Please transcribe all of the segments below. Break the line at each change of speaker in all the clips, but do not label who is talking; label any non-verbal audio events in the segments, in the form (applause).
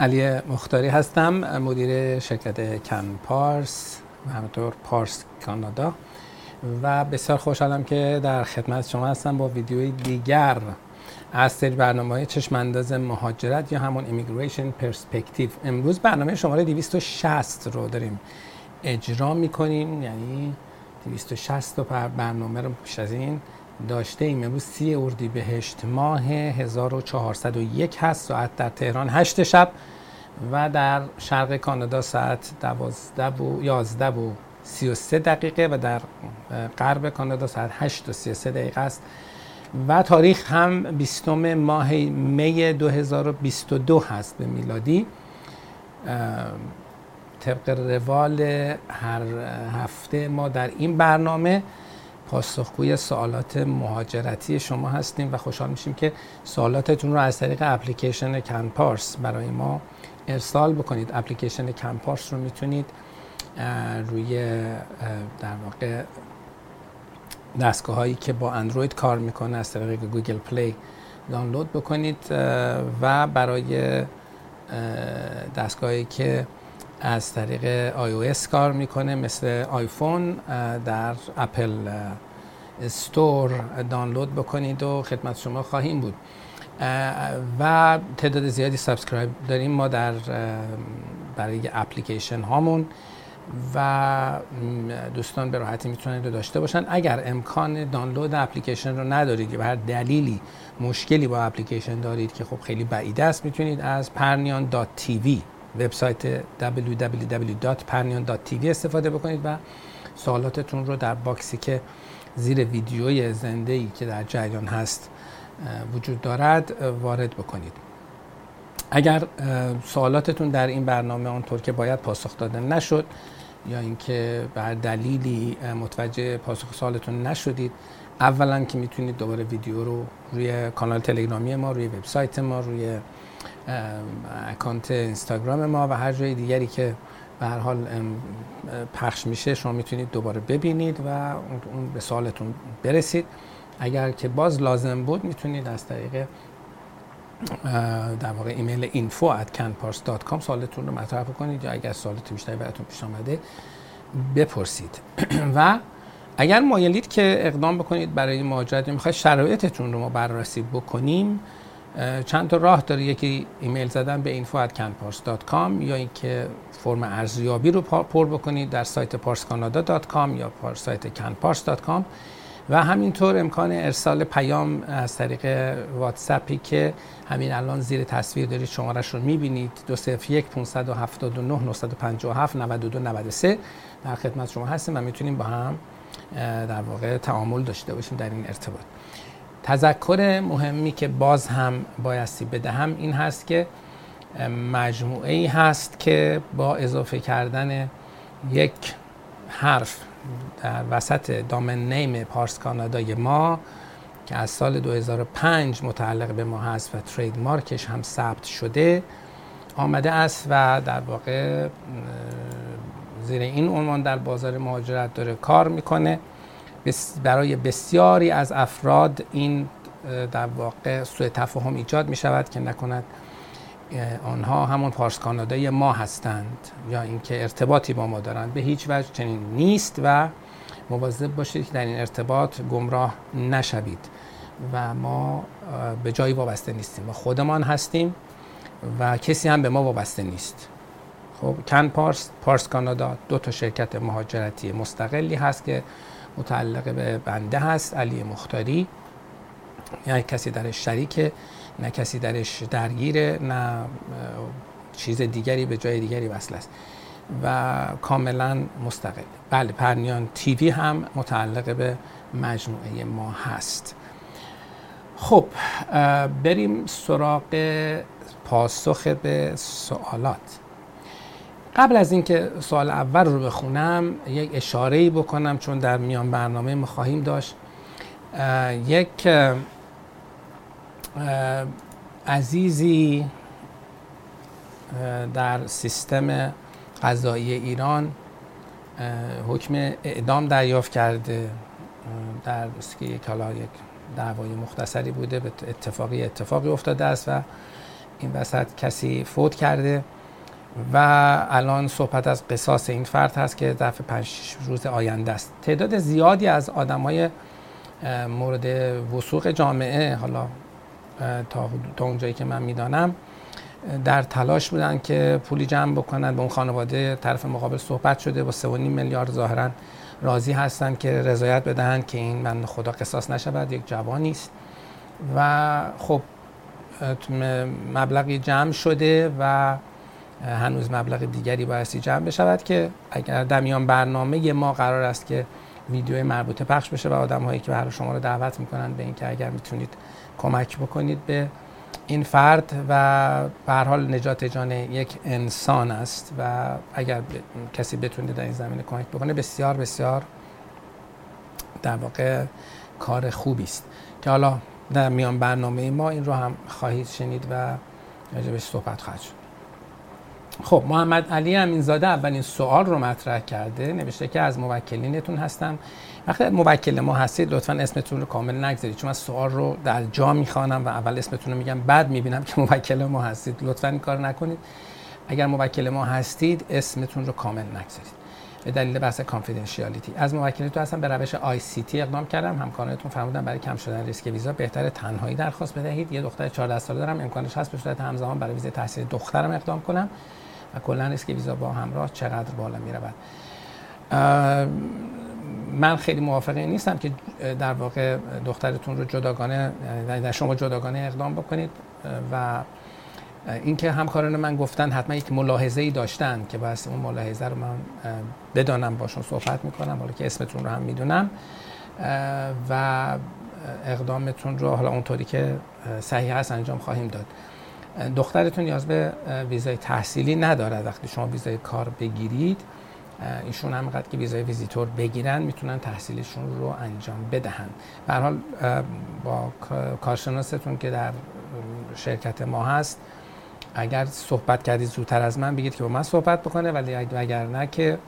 علی مختاری هستم مدیر شرکت کن پارس و همینطور پارس کانادا. و بسیار خوشحالم که در خدمت شما هستم با ویدیوی دیگر از سری برنامه های چشمانداز مهاجرت یا همون امیگریشن پرسپکتیو امروز برنامه شماره 260 رو داریم اجرا می‌کنیم یعنی 260 تا برنامه رو پیش از این داشته ایم امروز سی اردی بهشت ماه 1401 هست ساعت در تهران 8 شب و در شرق کانادا ساعت 12 و 11 و 33 دقیقه و در غرب کانادا ساعت 8 و 33 دقیقه است. و تاریخ هم 20 ماه می 2022 هست به میلادی. طبق روال هر هفته ما در این برنامه پاسخگوی سوالات مهاجرتی شما هستیم و خوشحال میشیم که سوالاتتون رو از طریق اپلیکیشن کنپارس برای ما ارسال بکنید. اپلیکیشن کنپارس رو می‌تونید روی در واقع دستگاه هایی که با اندروید کار می‌کنه از طریق گوگل پلی دانلود بکنید و برای دستگاهی که از طریق iOS کار می‌کنه مثل آیفون در اپل استور دانلود بکنید و خدمت شما خواهیم بود. و تعداد زیادی subscribe داریم ما در برای اپلیکیشن هامون و دوستان به راحتی می‌تونن رو داشته باشن. اگر امکان دانلود اپلیکیشن رو ندارید یا هر دلیلی مشکلی با اپلیکیشن دارید که خب خیلی بعید است می‌تونید از pernian.tv وبسایت www.pernian.tv استفاده بکنید و سوالاتتون رو در باکسی که زیر ویدیوی زنده ای که در جریان هست وجود دارد وارد بکنید. اگر سوالاتتون در این برنامه آنطور که باید پاسخ داده نشد یا اینکه بر دلیلی متوجه پاسخ سوالتون نشدید اولا که می‌تونید دوباره ویدیو رو روی کانال تلگرامی ما روی وبسایت ما روی اکانت اینستاگرام ما و هر جای دیگری که به هر حال پخش میشه شما می‌تونید دوباره ببینید و اون به سوالتون برسید. اگر که باز لازم بود می‌تونید از طریق در واقع ایمیل info at canpars.com سوالتون رو مطرح کنید یا اگر سوالات بیشتری براتون پیش آمده بپرسید. (clears throat) و اگر مایلید که اقدام بکنید برای مهاجرت یا می‌خواید شرایطتون رو ما بررسی بکنیم چند تا راه داره. یکی ایمیل زدن به info@canpars.com یا اینکه فرم ارزیابی رو پر بکنید در سایت parscanada.com یا سایت canpars.com و همینطور امکان ارسال پیام از طریق واتسپی که همین الان زیر تصویر دارید شمارش رو می‌بینید. 201 579 957 92 93 در خدمت شما هستیم و می‌تونیم با هم در واقع تعامل داشته باشیم در این ارتباط. تذکر مهمی که باز هم بایستی بدهم این هست که مجموعه ای هست که با اضافه کردن یک حرف در وسط دامن نیم پارس کانادای ما که از سال 2005 متعلق به ما هست و ترید مارکش هم ثبت شده آمده است و در واقع زیر این عنوان در بازار مهاجرت داره کار می‌کنه. برای بسیاری از افراد این در واقع سوء تفاهم ایجاد می شود که نکند آنها همون پارس کانادای ما هستند یا اینکه ارتباطی با ما دارند. به هیچ وجه چنین نیست و مواظب باشید که در این ارتباط گمراه نشوید و ما به جایی وابسته نیستیم و خودمان هستیم و کسی هم به ما وابسته نیست. خب کن پارس پارس کانادا دو تا شرکت مهاجرتی مستقلی هست که متعلق به بنده هست علی مختاری. نه کسی درش شریکه نه کسی درش درگیره نه چیز دیگری به جای دیگری وصل است و کاملا مستقل. بله پرنیان تیوی هم متعلق به مجموعه ما هست. خب بریم سراغ پاسخ به سوالات. قبل از اینکه سوال اول رو بخونم یک اشاره بکنم چون در میان برنامه ما خواهیم داشت. یک عزیزی در سیستم قضایی ایران حکم اعدام دریافت کرده در یک حالا یک دعوای مختصری بوده به اتفاقی اتفاقی افتاده است و این وسط کسی فوت کرده. و الان صحبت از قصاص این فرد هست که ظرف پنج روز آینده است. تعداد زیادی از آدمای مورد وسوق جامعه حالا تا, تا اونجایی که من می‌دانم در تلاش بودن که پولی جمع بکنن به اون خانواده طرف مقابل صحبت شده با 3.5 میلیارد ظاهرا راضی هستن که رضایت بدهند که این من خدا قصاص نشود یک جوانی است و خب مبلغی جمع شده و هنوز مبلغ دیگری بایستی جمع بشود که اگر در میان برنامه ما قرار است که ویدیو مربوطه پخش بشه و آدم هایی که برای شما رو دعوت می‌کنن به اینکه اگر می‌تونید کمک بکنید به این فرد و به حال نجات جان یک انسان است و اگر کسی بتونه در این زمینه کمک بکنه بسیار بسیار در واقع کار خوبی است. که حالا در میان برنامه ما این رو هم خواهید شنید و راجبش صحبت خواهد خب محمد علی امینزاده اولین سوال رو مطرح کرده. نوشته که از موکلینتون هستم. وقتی موکل ما هستید لطفا اسمتون رو کامل نگذارید. چون من سوال رو در جا می‌خوانم و اول اسمتون رو میگم بعد می‌بینم که موکل ما هستید. لطفا این کار نکنید. اگر موکل ما هستید اسمتون رو کامل نگذارید. به دلیل بحث confidentiality از موکلتون هستم به روش ICT اقدام کردم. همکارانتون فرمودن برای کم شدن ریسک ویزا بهتر تنهایی درخواست بدهید. یه دختر 14 ساله دارم امکانش هست به صورت همزمان برای ویزای تحصیل دخترم اقدام کنم و کلا ریسک ویزا با همراه چقدر بالا می رود من خیلی موافقه نیستم که در واقع دخترتون رو جداگانه در شما جداگانه اقدام بکنید و اینکه همکاران من گفتن حتما یک ملاحظه ای داشتن که باید اون ملاحظه رو من بدانم باشون صحبت می‌کنم حالا که اسمتون رو هم می‌دونم و اقدامتون رو حالا اونطوری که صحیح هست انجام خواهیم داد. دخترتون نیاز به ویزای تحصیلی ندارد. وقتی شما ویزای کار بگیرید ایشون همونقدر که ویزای ویزیتور بگیرن می‌تونن تحصیلشون رو انجام بدهن. به حال با کارشناستون که در شرکت ما هست اگر صحبت کردید زودتر از من بگید که با من صحبت بکنه ولی اگر نه که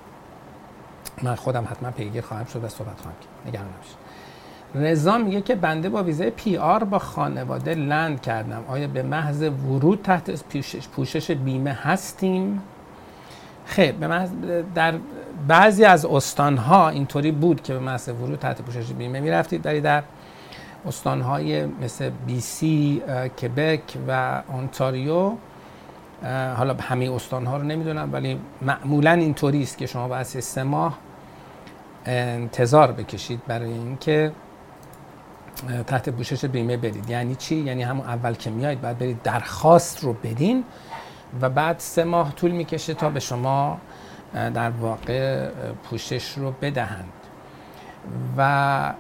من خودم حتما پیگیر خواهم شد و صحبت خواهم کرد. نگران نباشید. رضا میگه که بنده با ویزای PR با خانواده land کردم. آیا به محض ورود تحت پوشش بیمه هستیم؟ خیر به محض در بعضی از استانها اینطوری بود که به محض ورود تحت پوشش بیمه می‌رفتید ولی در استانهای مثل بی سی، کبک و اونتاریو حالا همه استانها رو نمی‌دونم ولی معمولا اینطوری است که شما باید سه ماه انتظار بکشید برای اینکه تحت پوشش بیمه برید یعنی چی؟ یعنی همون اول که میایید باید برید درخواست رو بدین و بعد سه ماه طول می‌کشه تا به شما در واقع پوشش رو بدهند. و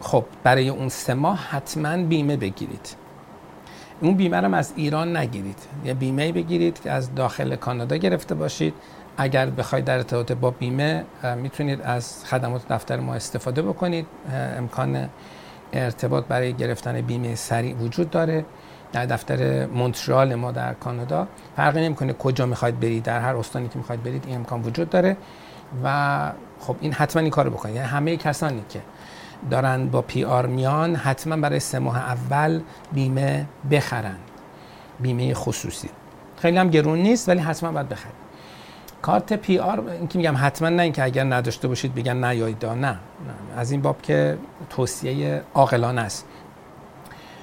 خب برای اون سه ماه حتما بیمه بگیرید. اون بیمه رو از ایران نگیرید. یا بیمه بگیرید که از داخل کانادا گرفته باشید. اگر بخواید در ارتباط با بیمه می‌تونید از خدمات دفتر ما استفاده بکنید. امکان ارتباط برای گرفتن بیمه سریع وجود داره. در دفتر مونترال ما در کانادا فرقی نمی‌کنه کجا می‌خواید برید در هر استانی که می‌خواید برید این امکان وجود داره. و خب این حتما این کارو بکنید. یعنی همه کسانی که دارن با PR میان حتما برای سه ماه اول بیمه بخرن. بیمه خصوصی. خیلی هم گرون نیست ولی حتما باید بخرید کارت PR این که میگم حتما نه اینکه اگر نداشته باشید بگن نیایید نه. نه. از این باب که توصیه عاقلانه است.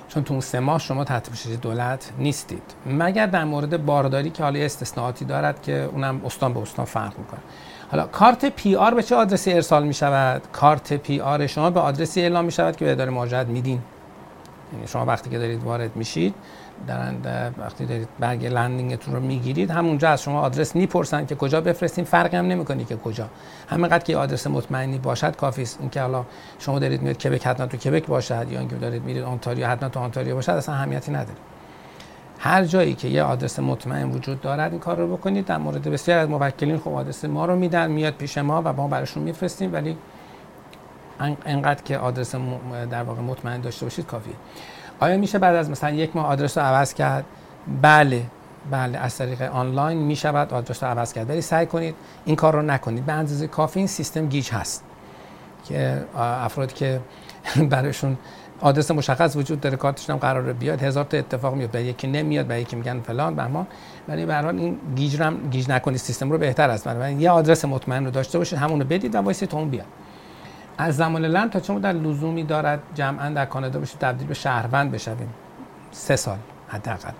چون تو اون سه ماه شما تحت پوشش دولت نیستید. مگر در مورد بارداری که حالا استثناءاتی دارد که اونم استان به استان فرق می‌کنه. حالا کارت PR به چه آدرسی ارسال می شود؟ کارت PR شما به آدرسی اعلام می شود که به اداره مهاجرت میدین. یعنی شما وقتی که دارید وارد میشید در وقتی دارید برگ landing تون رو می‌گیرید همونجا از شما آدرس می‌پرسن که کجا بفرستین. فرقی هم نمی‌کنه که کجا. همینقدر که آدرس مطمئنی باشد کافی است اینکه حالا شما دارید میرید کبک حتما تو کبک باشد. یا اینکه دارید میرید آنتاریو حتما تو آنتاریو باشد اصلا اهمیتی نداره. هر جایی که یه آدرس مطمئن وجود دارد این کار رو بکنید. در مورد بسیار از موکلین خب آدرس ما رو میدن میاد پیش ما و ما براشون میفرستیم. ولی انقدر که آدرس در واقع مطمئن داشته باشید کافیه. آیا میشه بعد از مثلا یک ماه آدرس رو عوض کرد؟ بله بله از طریق آنلاین می شود آدرس رو عوض کرد. ولی سعی کنید این کار رو نکنید. به اندازه کافی این سیستم گیج هست. که افرادی که (laughs) برایشون آدرس مشخص وجود داره کارتش هم قراره بیاد. هزار تا اتفاق میاد به یکی نمیاد به یکی میگن فلان بهمان ولی به هر این گیج گیج نکنی سیستم رو بهتر است. برای یه آدرس مطمئن رو داشته باشید همون رو بدید و تو اون بیاد. از زمان لند تا چون در لزومی دارد جمعا در کانادا بشه تبدیل به شهروند بشویم؟ سه سال حداقل.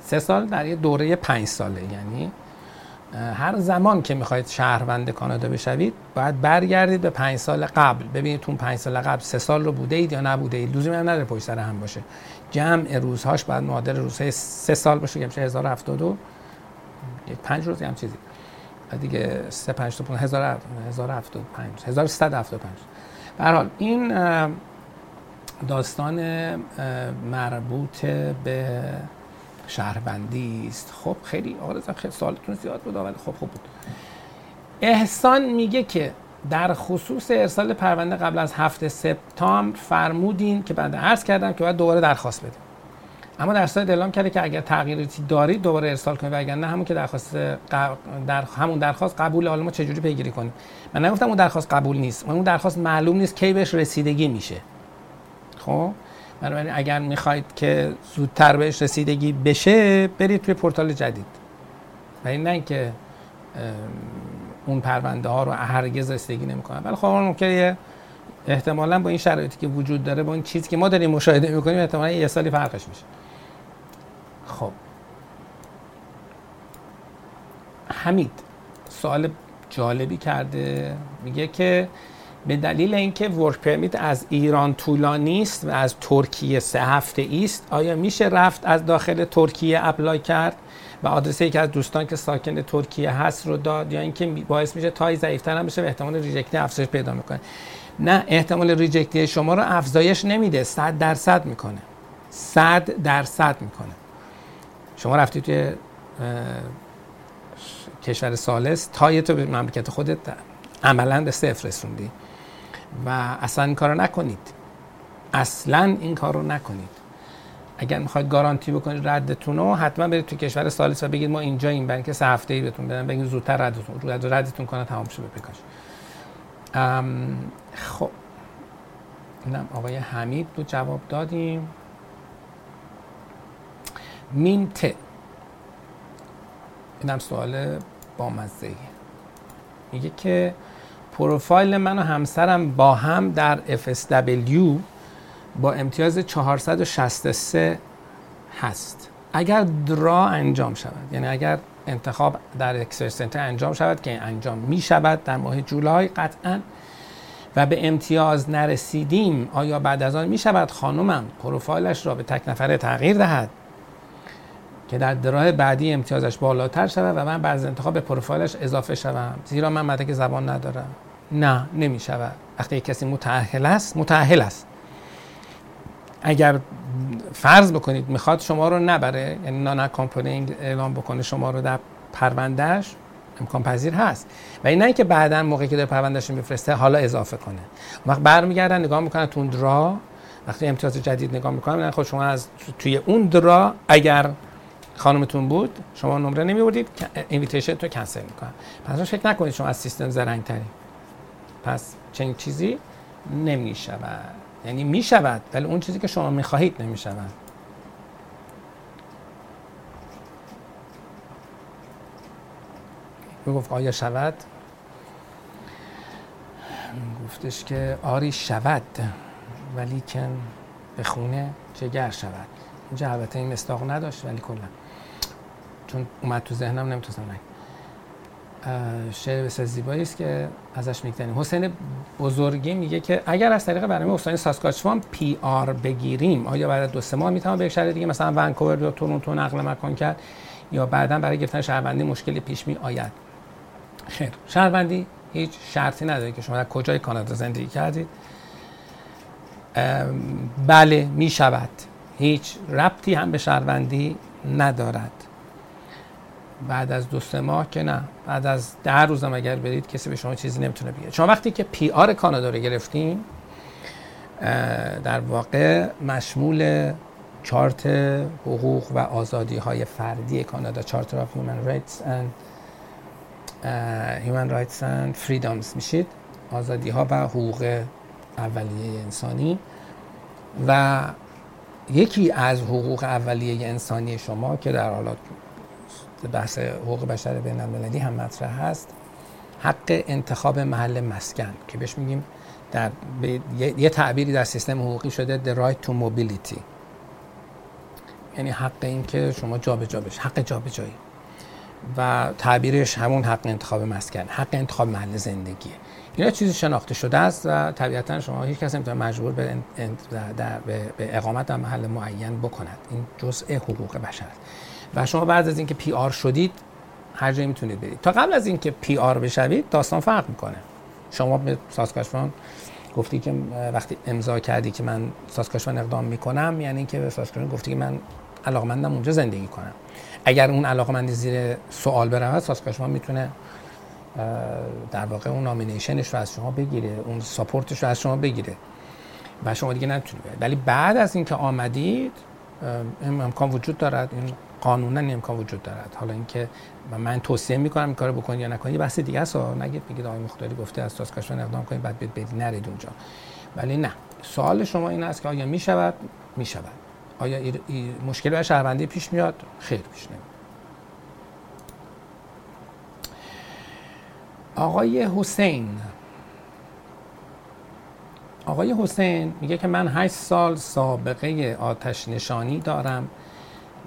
سه سال در یه دوره پنج ساله یعنی هر زمان که می‌خواید شهروند کانادا بشوید باید برگردید به پنج سال قبل. ببینید تو پنج سال قبل سه سال رو بوده اید یا نبوده اید. لزومی هم نداره پشت سر هم باشه. جمع روزهاش باید معادل روزهای سه سال باشه که میشه 1072 یک پنج روز هم چیزی. دیگه سه پنج تا هزار هزار هفتاد پنج. هزار ست هفتاد پنج. برحال این داستان مربوط به شهربندی است. خب خیلی آقا خیلی سالتون زیاد بود ولی خب خوب بود. احسان میگه که در خصوص ارسال پرونده قبل از هفته سپتامبر فرمودین که بعد عرض کردم که باید دوباره درخواست بدیم. اما در سایت اعلام کرده که اگر تغییراتی دارید دوباره ارسال کنید و اگر نه همون که درخواست در همون درخواست قبول حالا ما چجوری پیگیری کنیم؟ من نگفتم اون درخواست قبول نیست. اون درخواست معلوم نیست کی بهش رسیدگی میشه. خب؟ بنابراین اگر می‌خواید که زودتر بهش رسیدگی بشه برید توی پورتال جدید. و این نه اینکه اون پرونده ها رو هرگز رسیدگی نمی‌کنن. ولی خب ممکنه احتمالا با این شرایطی که وجود داره با این چیزی که ما داریم مشاهده می‌کنیم احتمالا یه سالی فرقش میشه. خب. حمید سوال جالبی کرده. میگه که به دلیل اینکه work permit از ایران طولانی است و از ترکیه سه هفته است آیا میشه رفت از داخل ترکیه apply کرد و آدرس یکی از دوستان که ساکن ترکیه هست رو داد؟ یا اینکه باعث میشه tie ضعیفتر هم بشه و احتمال rejectی افزایش پیدا می‌کنه؟ نه احتمال rejectی شما رو افزایش نمیده 100 درصد می‌کنه. 100 درصد می‌کنه. شما رفتی توی کشور سالس تای تو به مملکت خودت عملا به صفر رسوندی. و اصلا این کارو نکنید. اصلا این کار رو نکنید. اگر می‌خواید گارانتی بکنید ردتون رو حتما برید تو کشور سالس و بگید ما اینجا این برای که سه هفته ای بهتون بدن بگید زودتر ردتون رد ردتون کنه تمام شده بکاش خب. اینم آقای حمید رو جواب دادیم. مینته. اینم سوال بامزه میگه که پروفایل من و همسرم با هم در FSW با امتیاز 463 هست. اگر درا انجام شود یعنی اگر انتخاب در اکسپرس سنتر انجام شود که انجام می شود در ماه جولای قطعا و به امتیاز نرسیدیم آیا بعد از آن می شود؟ خانومم پروفایلش را به تک نفره تغییر دهد. که در draw بعدی امتیازش بالاتر شود و من بعد انتخاب به پروفایلش اضافه شوم. زیرا من مدرک زبان ندارم. نه نمی شود. وقتی کسی متأهل است متأهل است. اگر فرض بکنید می‌خواد شما رو نبره یعنی non-accompanying اعلام بکنه شما رو در پروندهش امکان پذیر هست. و این نه که بعدا موقعی که داره پروندهش میفرسته حالا اضافه کنه. وقت برمیگردن نگاه می‌کنن تو draw. وقتی امتیاز جدید نگاه می‌کنن خود شما از توی اون درا اگر خانمتون بود؟ شما نمره نمیوردید اینویتیشن تو کنسل می‌کنن پس فکر نکنید شما از سیستم زرنگ تری پس چنین چیزی نمی شود یعنی می شود ولی اون چیزی که شما می خواهید نمی شود گفت آیا شود؟ گفتش که آری شود ولی کن به خونه جگر شود. اینجا البته این مستاق نداشت ولی کلا. چون اومد تو ذهنم نمی‌تونستم نگم. شعر بسیار زیبایی است که ازش میگذنیم حسین بزرگی میگه که اگر از طریق برنامه استانی ساسکاچوان پی آر بگیریم آیا بعد دو سه ماه می‌تونم به شهر دیگه مثلا ونکوور یا تورنتو نقل مکان کرد یا بعدا برای گرفتن شهروندی مشکلی پیش می آید؟ خیر شهروندی هیچ شرطی نداره که شما در کجای کانادا زندگی کردید. بله می شود هیچ ربطی هم به شهروندی ندارد. بعد از دو سه ماه که نه. بعد از ده روزم اگر برید کسی به شما چیزی نمی‌تونه بگه. شما وقتی که پی آر کانادا رو گرفتیم در واقع مشمول چارت حقوق و آزادی های فردی کانادا چارت Human Rights and uh, Human Rights and Freedoms میشید؟ آزادی ها و حقوق اولیه انسانی. و یکی از حقوق اولیه انسانی شما که در حالات بحث حقوق بشر بین المللی هم مطرح هست حق انتخاب محل مسکن که بهش میگیم در یه تعبیری در سیستم حقوقی شده the right to mobility. یعنی حق این که شما جابجا بشه حق جابجایی و تعبیرش همون حق انتخاب مسکن حق انتخاب محل زندگیه اینا چیزی شناخته شده است و طبیعتا شما هیچ کس نمی‌تونه مجبور به, به اقامت در محل معین بکند. این جزء حقوق بشر. است و شما بعد از اینکه PR شدید هر جایی می‌تونید برید. تا قبل از اینکه PR بشوید داستان فرق می‌کنه. شما به ساسکاشوان گفتی که وقتی امضا کردی که من ساسکاشوان اقدام می‌کنم یعنی که به ساسکاشوان گفتی که من علاقمندم اونجا زندگی کنم. اگر اون علاقمندی زیر سوال برود ساسکاشوان می‌تونه در واقع اون نامینیشنش رو از شما بگیره اون ساپورتش رو از شما بگیره و شما دیگه نمی‌تونید ولی بعد از اینکه آمدید امکان وجود دارد. این قانونا امکان وجود دارد. حالا اینکه من توصیه می‌کنم این کارو بکنید یا نکنید بحث دیگه است. نگید بگید آقای مختاری گفته از ساسکاشوان اقدام کنید بعد برید نرید اونجا. ولی نه. سوال شما این است که آیا می‌شود؟ می‌شود. آیا ای ای مشکلی برای شهروندی پیش میاد؟ خیر پیش نمیاد. آقای حسین. آقای حسین میگه که من 8 سال سابقه آتش نشانی دارم.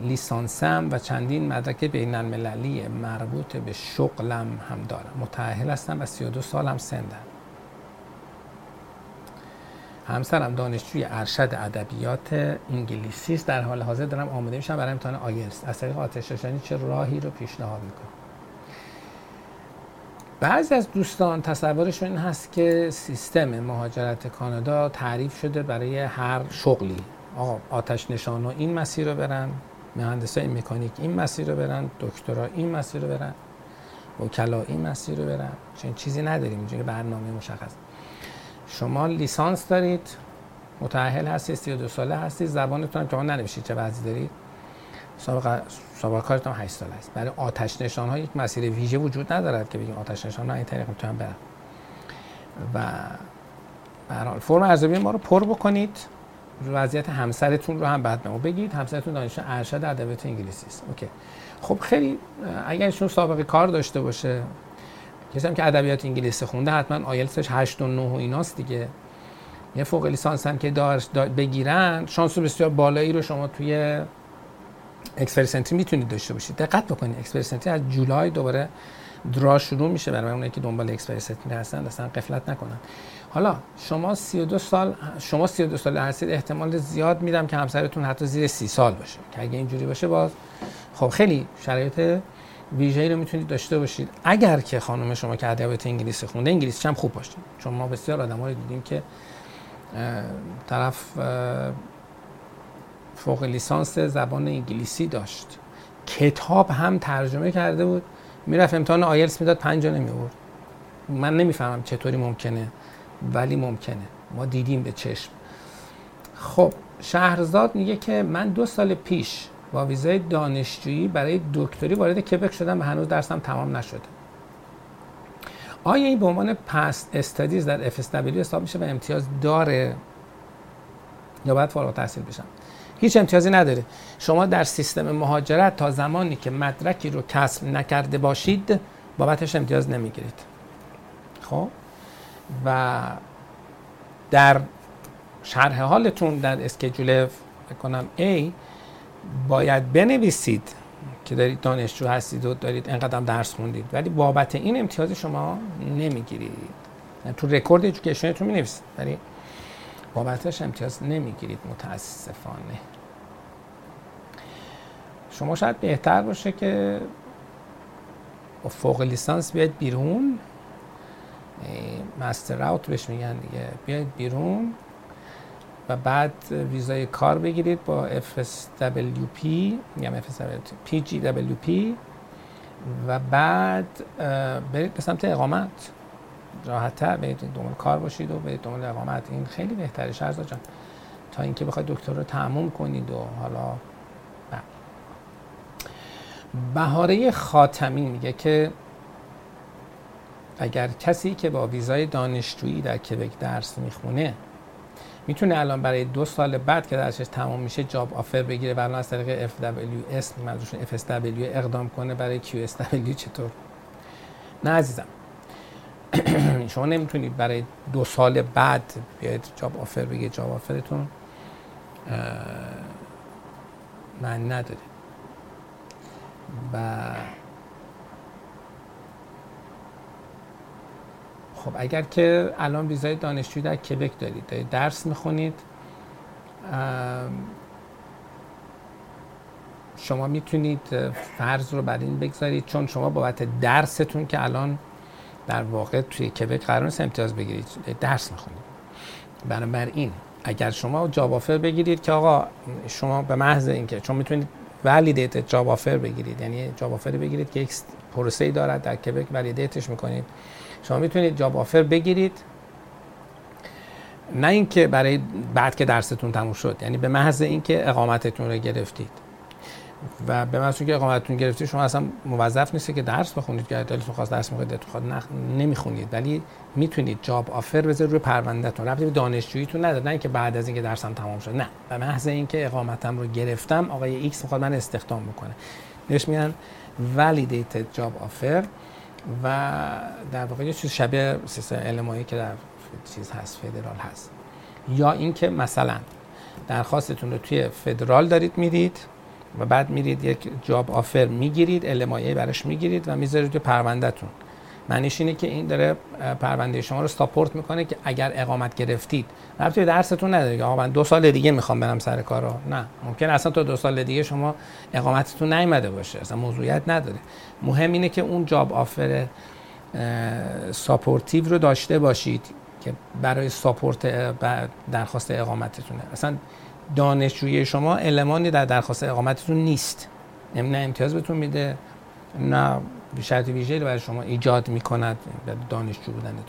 لیسانسم و چندین مدرک بین المللی مربوط به شغلم هم دارم. متأهل هستم و 32 سالم سندم. همسرم دانشجوی ارشد ادبیات انگلیسی است. در حال حاضر دارم آماده میشم برای امتحان آیلتس. از طریق آتش چه راهی رو پیشنهاد می‌کنم. بعضی از دوستان تصورشون این هست که سیستم مهاجرت کانادا تعریف شده برای هر شغلی. آتش نشان و این مسیر رو برن. مهندسای مکانیک این مسیر رو برن دکترا این مسیر رو برن وکلا این مسیر رو برن. چون چیزی نداریم اینجا برنامه مشخص. شما لیسانس دارید متأهل هستید 32 ساله هستید زبانتون هم که ننوشید چه وضعی دارید؟ سابقه سابقه کارتون 8 سال است. برای آتش نشان ها یک مسیر ویژه وجود ندارد که بگیم آتش نشان ها این طریق می‌تونن برن. و به فرم ارزیابی ما رو پر بکنید. وضعیت همسرتون رو هم بعد به بگید. همسرتون دانشجو ارشد ادبیات انگلیسی است. اوکی. خب خیلی اگر ایشون سابقه کار داشته باشه کسی هم که ادبیات انگلیسی خونده حتما آیلتسش 8 و 9 و ایناست دیگه. یه فوق لیسانس هم که داشت بگیرن شانس بسیار بالایی رو شما توی Express Entry می‌تونید داشته باشید. دقت بکنید Express Entry از جولای دوباره draw شروع میشه برای اونایی که دنبال Express Entry هستن اصلا غفلت نکنن. حالا شما 32 سال شما 32 سال هستید احتمال زیاد میدم که همسرتون حتی زیر 30 سال باشه. که اگه اینجوری باشه باز خب خیلی شرایط ویژه‌ای رو می‌تونید داشته باشید. اگر که خانم شما که ادبیات انگلیسی خونده انگلیسی هم خوب باشه. چون ما بسیار آدمایی دیدیم که طرف فوق لیسانس زبان انگلیسی داشت. کتاب هم ترجمه کرده بود. می‌رفت امتحان آیلتس می‌داد پنجا نمی آورد. من نمی‌فهمم چطوری ممکنه ولی ممکنه. ما دیدیم به چشم. خب شهرزاد میگه که من دو سال پیش با ویزای دانشجویی برای دکتری وارد کبک شدم و هنوز درسم تمام نشده. آیا این به عنوان پست استادیز در FSW حساب میشه و امتیاز داره یا باید فارغ تحصیل بشم؟ هیچ امتیازی نداره. شما در سیستم مهاجرت تا زمانی که مدرکی رو کسب نکرده باشید بابتش امتیاز نمی‌گیرید. خب؟ و در شرح حالتون در schedule A باید بنویسید که دارید دانشجو هستید و دارید انقدر درس خوندید ولی بابت این امتیاز شما نمی‌گیرید. تو record education تون می نویسید ولی بابتش امتیاز نمی‌گیرید متاسفانه. شما شاید بهتر باشه که فوق لیسانس بیاید بیرون. مستر اوت بهش میگن دیگه. بیاید بیرون و بعد ویزای کار بگیرید با FSWP میگم FSWP PGWP و بعد برید به سمت اقامت. راحتتر برید دنبال کار باشید و برید دنبال اقامت این خیلی بهتره. شرزا جان تا اینکه بخواید دکتر رو تموم کنید و حالا بهاره خاتمی میگه که اگر کسی که با ویزای دانشجویی در کبک درس می‌خونه می‌تونه الان برای دو سال بعد که درسش تمام میشه job offer بگیره و الان از طریق FWS منظورشون FSW اقدام کنه برای QSW چطور؟ نه عزیزم. (clears throat) شما نمی‌تونید برای دو سال بعد بیاید job offer بگید job offer تون من نداره. و خب اگر که الان ویزای دانشجویی در کبک دارید دارید درس می‌خونید شما می‌تونید فرض رو بر این بگذارید. چون شما بابت درستون که الان در واقع توی کبک قرار نیست امتیاز بگیرید. درس می‌خونید. بنابراین اگر شما job offer بگیرید که آقا شما به محض اینکه چون می‌تونید validate job offer بگیرید یعنی job offer بگیرید که یک پروسه ای دارد در کبک validate ش می‌کنید. شما می‌تونید job offer بگیرید. نه اینکه برای بعد که درستون تموم شد یعنی به محض اینکه اقامتتون رو گرفتید. و به محض اینکه اقامتتون گرفتید شما اصلا موظف نیست که درس بخونید که دلتون خواست درس می‌خواید دلتون خواست نخ... نمی‌خونید. ولی می‌تونید job offer بذارید روی پروندهتون. رابطه به دانشجوییتون نداره. نه اینکه بعد از اینکه درسم تمام شد. نه. به محض اینکه اقامتم رو گرفتم آقای X می‌خواد من استخدام بکنه. بهش میگن validated job offer. و در واقع یه چیز شبیه سیستم LMIA یی که در چیز هست فدرال هست. یا اینکه مثلا درخواستتون رو توی فدرال دارید می‌دید. و بعد میرید یک job offer می‌گیرید LMIA براش می‌گیرید و می‌ذارید توی پروندهتون. معنیش اینه که این داره پرونده شما رو support می‌کنه که اگر اقامت گرفتید. ربطی درستون نداره آقا من دو سال دیگه می‌خوام برم سر کار رو. نه. ممکن اصلا تا دو سال دیگه شما اقامتتون نیومده باشه. اصلا موضوعیت نداره. مهم اینه که اون job offer supportive رو داشته باشید که برای support درخواست اقامتتونه. اصلا دانشجوی شما element ی در درخواست اقامتتون نیست. نه امتیاز بهتون میده نه شرط ویژه برای شما ایجاد می‌کند دانشجو بودنتون.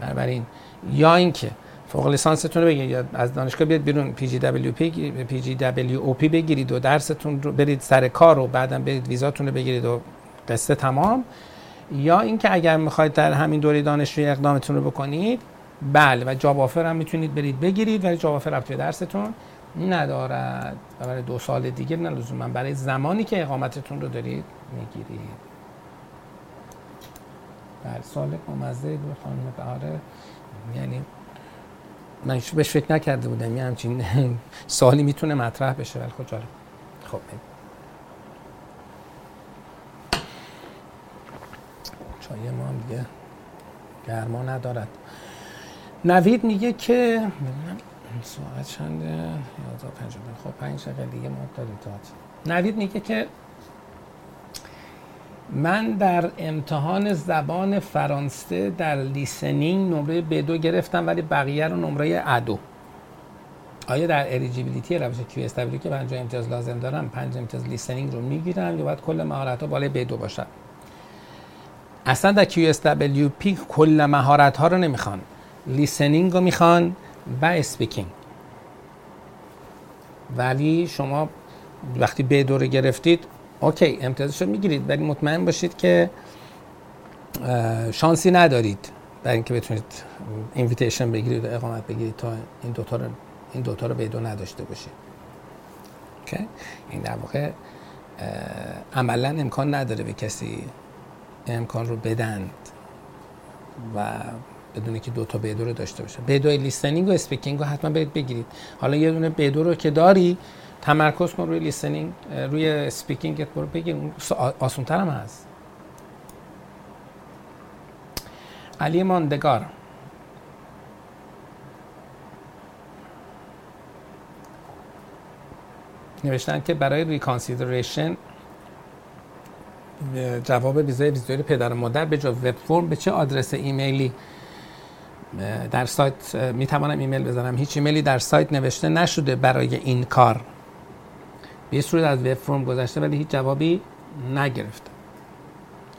بنابراین یا اینکه فوق لیسانستون رو بگیرید یا از دانشگاه بیاد بیرون پی جی دبلیو پی پی جی دبلیو او پی بگیرید و درستون رو برید سر کار و بعدم برید ویزاتون رو بگیرید و قصه تمام. یا اینکه اگر می‌خواید در همین دوره دانشجویی اقدامتون رو بکنید بله و job offer هم می‌تونید برید بگیرید ولی job offer توی درستون ندارد و برای دو سال دیگه نه لزوما برای زمانی که اقامتتون رو دارید می‌گیرید. بله سال ممزه بود خانم بهاره. یعنی من بهش فکر نکرده بودم یه همچین (laughs) سالی می‌تونه مطرح بشه ولی خب جالب. خب چای ما هم دیگه گرما ندارد. نوید میگه که ساعت چنده؟ 11 خب پنج دقیقه دیگه ما داریم نوید میگه که من در امتحان زبان فرانسه در listening نمره B2 گرفتم ولی بقیه رو نمره A2 آیا در eligibility روش کیو استابیلی که پنج امتیاز لازم دارم پنج امتیاز listening رو می‌گیرم یا باید کل مهارت ها بالای B2 باشد اصلا در کیو پی کل مهارت ها رو نمی‌خوان. listening رو می‌خوان و speaking. ولی شما وقتی B2 رو گرفتید OK امتیازش رو می‌گیرید ولی مطمئن باشید که شانسی ندارید برای اینکه بتونید invitation بگیرید و اقامت بگیرید تا این دوتا رو این دوتا رو B2 نداشته باشید. OK؟ این در واقع عملا امکان نداره به کسی امکان رو بدند و بدون که دو تا B2 رو داشته باشه. B2 listening و speaking رو حتما برید بگیرید. حالا یه دونه B2 رو که داری تمرکز کن روی listening روی speaking برو بگیر اون آسان هم هست. علی ماندگار. نوشتن که برای reconsideration جواب ویزای ویزیتور پدر و مادر به جا web form به چه آدرس ایمیلی در سایت می توانم ایمیل بزنم. هیچ ایمیلی در سایت نوشته نشده برای این کار. به صورت از web form گذشته ولی هیچ جوابی نگرفته.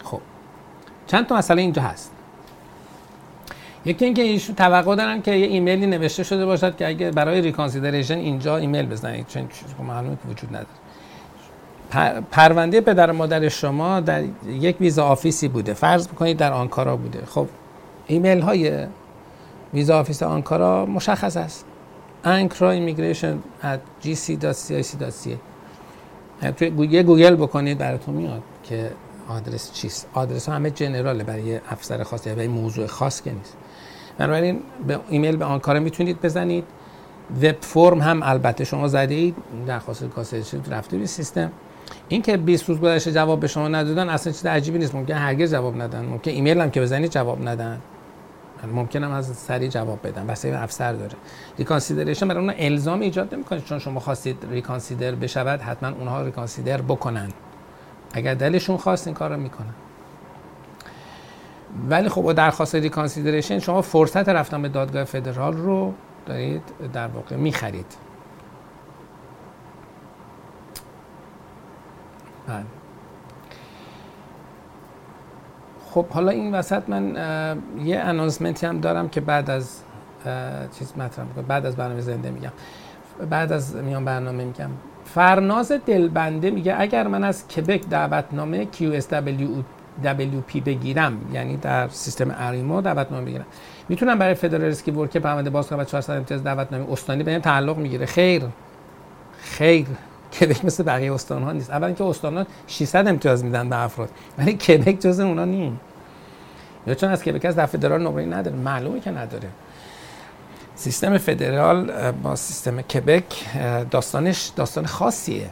خب. چند تا مسئله اینجا هست. یکی اینکه ایشون توقع دارن که یه ایمیلی نوشته شده باشد که اگه برای reconsideration اینجا ایمیل بزنید. چون معلومه که وجود نداره. پرونده پدر مادر شما در یک visa office ی بوده. فرض بکنید در آنکارا بوده. خب ایمیل های visa office آنکارا مشخص است. Ankara immigration at gc.cic.ca توی گوگل گوگل بکنید براتون میاد که آدرس چیست. آدرس همه general ه برای افسر خاص یا برای موضوع خاص که نیست. بنابراین به ایمیل به آنکارا می‌تونید بزنید. web form هم البته شما زدید درخواست کاسه رفته به سیستم. این که 20 روز گذشته جواب به شما ندادن اصلا چیز عجیبی نیست. ممکن هرگز جواب ندن. ممکن ایمیل هم که بزنید جواب ندن. ممکن هم از سریع جواب بدن بس افسر داره. reconsideration برای اون الزام ایجاد نمی‌کنه. چون شما خواستید reconsider بشود حتما اونها reconsider بکنن. اگر دلشون خواست این کار رو می‌کنن. ولی خب با درخواست reconsideration شما فرصت رفتن به دادگاه فدرال رو دارید در واقع می‌خرید. بله. خب حالا این وسط من یه انانسمنتی هم دارم که بعد از چیز مطرح می‌کنم. بعد از برنامه زنده میگم. بعد از میان برنامه میگم. فرناز دلبنده میگه اگر من از کبک دعوتنامه QSWP بگیرم یعنی در سیستم اریمو دعوتنامه بگیرم. می‌تونم برای Federal Skilled Worker پرونده باز کنم و 400 امتیاز دعوتنامه استانی بهم تعلق می‌گیره. خیر. خیر. کبک مثل بقیه استان ها نیست. اولا که استان ها 600 امتیاز میدن به افراد ولی کبک جز اونا نیست یا چون از کبک از در فدرال نمره نداره معلومه که نداره. سیستم فدرال با سیستم کبک داستانش داستان خاصیه.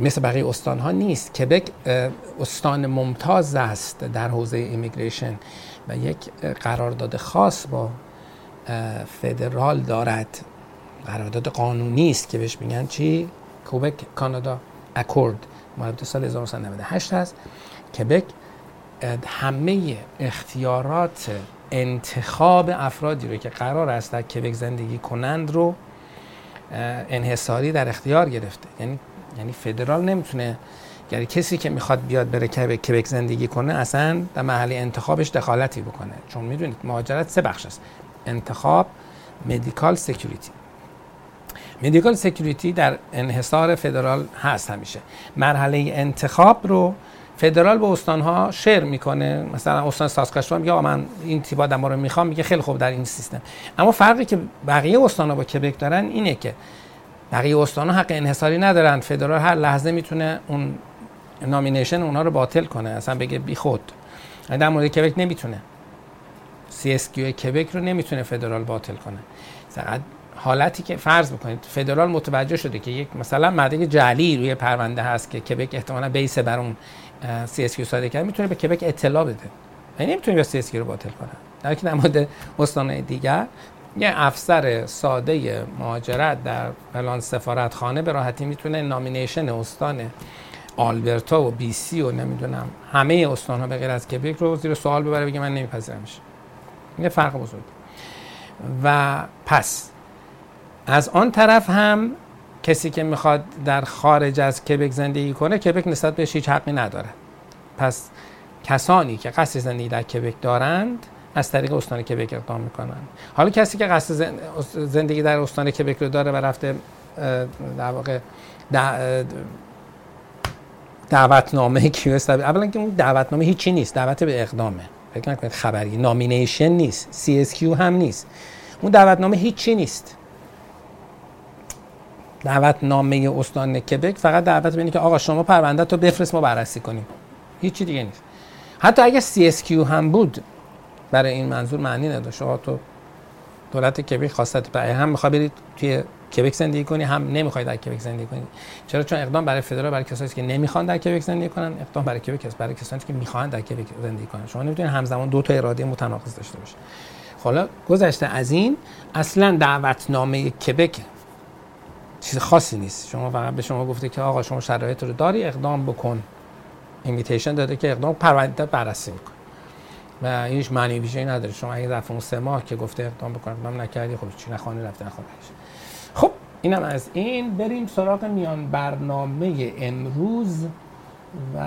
مثل بقیه استان ها نیست. کبک استان ممتاز است در حوزه immigration و یک قرارداد خاص با فدرال دارد. قرارداد قانونی است که بهش میگن چی؟ کوبک کانادا اکورد مال سال 1998 هست کبک همه اختیارات انتخاب افرادی رو که قرار است در کبک زندگی کنند رو انحصاری در اختیار گرفته. یعنی یعنی فدرال نمی‌تونه یعنی کسی که می‌خواد بیاد بره کبک زندگی کنه اصلا در محل انتخابش دخالتی بکنه. چون می‌دونید مهاجرت سه بخش است. انتخاب medical security medical security در انحصار فدرال هست همیشه. مرحله انتخاب رو فدرال به استانها share می‌کنه. مثلا استان ساسکاچوان میگه من این تیپ آدم رو می‌خوام. میگه خیلی خوب در این سیستم. اما فرقی که بقیه استانها با کبک دارن اینه که بقیه استانها حق انحصاری ندارن. فدرال هر لحظه می‌تونه اون nomination اونها رو باطل کنه. اصلا بگه بی خود. در مورد کبک نمی‌تونه. CSQ کبک رو نمی‌تونه فدرال باطل کنه. فقط حالتی که فرض بکنید فدرال متوجه شده که یک مثلا مدرک جعلی روی پرونده هست که کبک احتمالاً base بر اون CSQ صادر کرده می‌تونه به کبک اطلاع بده. یعنی نمی‌تونه به CSQ رو باطل کنه. در که مورد استان دیگر یه افسر ساده مهاجرت در فلان سفارتخانه به راحتی می‌تونه نامینیشن استان آلبرتا و بی سی و نمی‌دونم همه استان ها به غیر از کبک رو زیر سوال ببره بگه من نمیپذیرمش. یه فرق بزرگ و پس از آن طرف هم کسی که می‌خواد در خارج از کبک زندگی کنه کبک نسبت بهش هیچ حقی نداره. پس کسانی که قصد زندگی در کبک دارند از طریق استان کبک اقدام می‌کنن. حالا کسی که قصد زندگی در استان کبک رو داره و رفته در واقع دعوتنامه (laughs) کیو اولا که اون دعوتنامه هیچی نیست دعوت به اقدامه. فکر نکنید خبری nomination نیست CSQ هم نیست. اون دعوتنامه هیچی نیست. دعوت نامه استان کبک فقط دعوت به که آقا شما پرونده تو بفرست ما بررسی کنیم. هیچی دیگه نیست. حتی اگه CSQ هم بود برای این منظور معنی نداره شما تو دولت کبک خواستت برای هم می‌خوای برید توی کبک زندگی کنی هم نمی‌خوای در کبک زندگی کنی. چرا؟ چون اقدام برای فدرال برای کسایی که نمی‌خوان در کبک زندگی کنن. اقدام برای کبک برای کسانی که می‌خوان در کبک زندگی کنن. شما نمی‌تونید همزمان دو تا اراده متناقض داشته باشید. حالا گذشته از این اصلا دعوتنامه کبک چیز خاصی نیست. شما فقط به شما گفته که آقا شما شرایط رو داری اقدام بکن. اینویتیشن داده که اقدام پرونده بررسی میکن و هیچ معنی ویژه‌ای نداره. شما اگه ظرف اون سه ماه که گفته اقدام بکن اقدام نکردی خب چی؟ نخوانی رفته نخوانی خب اینم از این. بریم سراغ میان برنامه امروز. و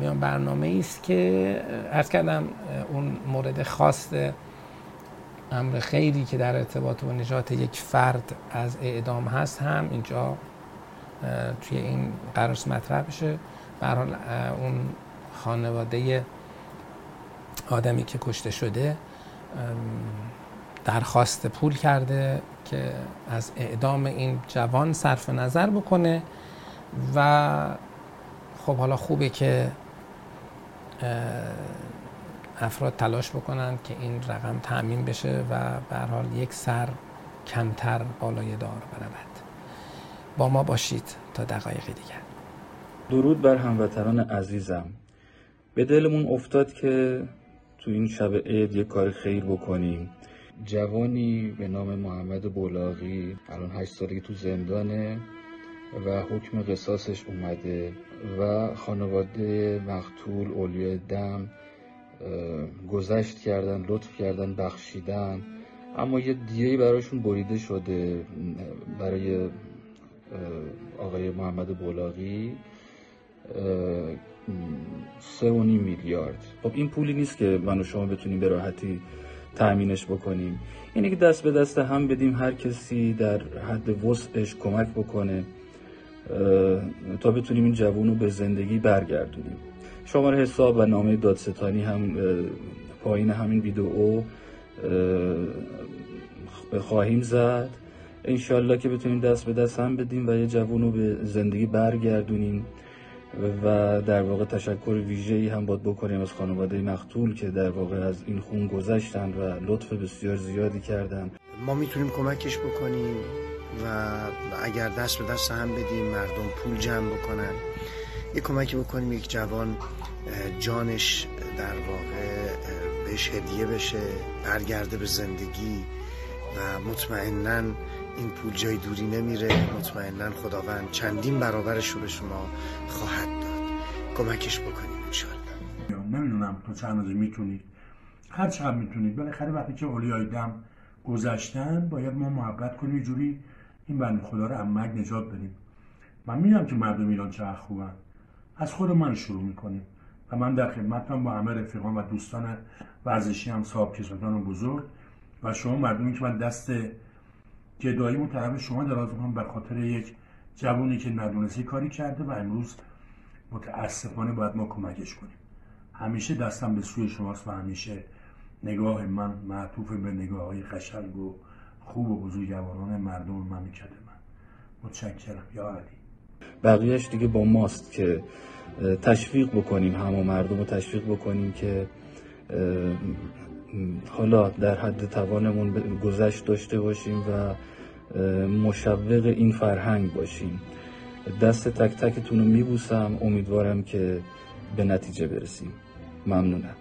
میان برنامه است که عرض کردم اون مورد خاص امر خیری که در ارتباط با نجات یک فرد از اعدام هست هم اینجا توی این قرار مطرح بشه. حال اون خانواده آدمی که کشته شده درخواست پول کرده که از اعدام این جوان صرف نظر بکنه و خب حالا خوبه که افراد تلاش بکنن که این رقم تأمین بشه و به حال یک سر کمتر بالای دار برود. با ما باشید تا دقایق دیگر.
درود بر هموطنان عزیزم. به دلمون افتاد که تو این شب عید یه کار خیر بکنیم. جوانی به نام محمد بولاقی الان هشت سالگی تو زندانه و حکم قصاصش اومده و خانواده مقتول اولیای دم گذشت کردن لطف کردن بخشیدن اما یه دیهی براشون بریده شده برای آقای محمد بولاقی سه و نیم میلیارد. خب این پولی نیست که من و شما بتونیم به راحتی تأمینش بکنیم. اینه که دست به دست هم بدیم هر کسی در حد وسعش کمک بکنه تا بتونیم این جوون رو به زندگی برگردونیم. شماره حساب و نامه دادستانی هم پایین همین ویدئو خواهیم زد. انشالله که بتونیم دست به دست هم بدیم و یه جوون رو به زندگی برگردونیم و در واقع تشکر ویژه‌ای هم باید بکنیم از خانواده مقتول که در واقع از این خون گذشتن و لطف بسیار زیادی کردن.
ما می‌تونیم کمکش بکنیم و اگر دست به دست هم بدیم مردم پول جمع بکنن. یه کمکی بکنیم یک جوان جانش در واقع بهش هدیه بشه برگرده به زندگی و مطمئنا این پول جای دوری نمیره. مطمئنا خداوند چندین برابرش رو به شما خواهد داد. کمکش بکنیم انشالله
نمی‌دونم تو چند می‌تونید. هر چقدر می‌تونید. بالاخره وقتی که اولیای دم گذشتن باید ما محبت کنیم جوری این بند خدا رو امک نجات بدیم. من می‌دونم که مردم ایران چقدر خوبن. از خود من شروع می‌کنیم. و من در خدمتم با همه رفیقان و دوستان ورزشی هم صاحب کسبتان بزرگ. و شما مردمی که من دست گدایی طرف شما دراز می‌کنم به خاطر یک جوونی که ندونستی کاری کرده و امروز متاسفانه باید ما کمکش کنیم. همیشه دستم به سوی شماست و همیشه نگاه من معطوف به نگاه های قشنگ و خوب و بزرگواران مردم مملکت من متشکرم. یا علی.
بقیهش دیگه با ماست که تشویق بکنیم همه مردم رو تشویق بکنیم که حالا در حد توانمون گذشت داشته باشیم و مشوق این فرهنگ باشیم. دست تک تکتون رو میبوسم. امیدوارم که به نتیجه برسیم. ممنونم.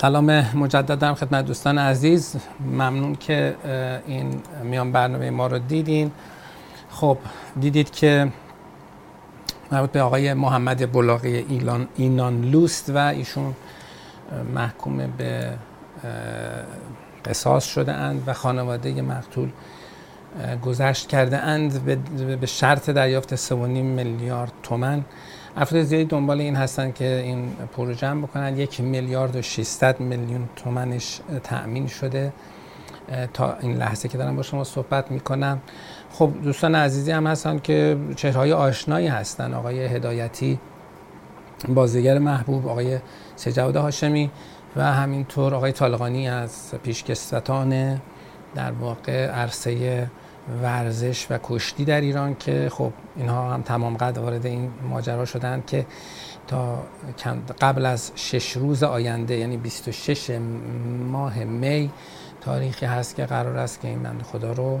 سلام مجددا خدمت دوستان عزیز. ممنون که این میان برنامه ما رو دیدین. خب دیدید که مربوط به آقای محمد بلاغی ایلان اینان لوست و ایشون محکوم به قصاص شده اند و خانواده مقتول گذشت کرده اند به شرط دریافت 3.5 میلیارد تومن افراد زیادی دنبال این هستن که این پروژه هم بکنن یک میلیارد و 600 میلیون تومنش تأمین شده. تا این لحظه که دارم با شما صحبت می‌کنم. خب دوستان عزیزی هم هستن که چهرهای آشنایی هستن. آقای هدایتی بازیگر محبوب آقای سجاد هاشمی و همینطور آقای طالقانی از پیشکسوتان در واقع عرصه ورزش و کشتی در ایران که خب اینها هم تمام قد وارد این ماجرا شدن که تا قبل از شش روز آینده یعنی 26 ماه می تاریخی هست که قرار است که این بند خدا رو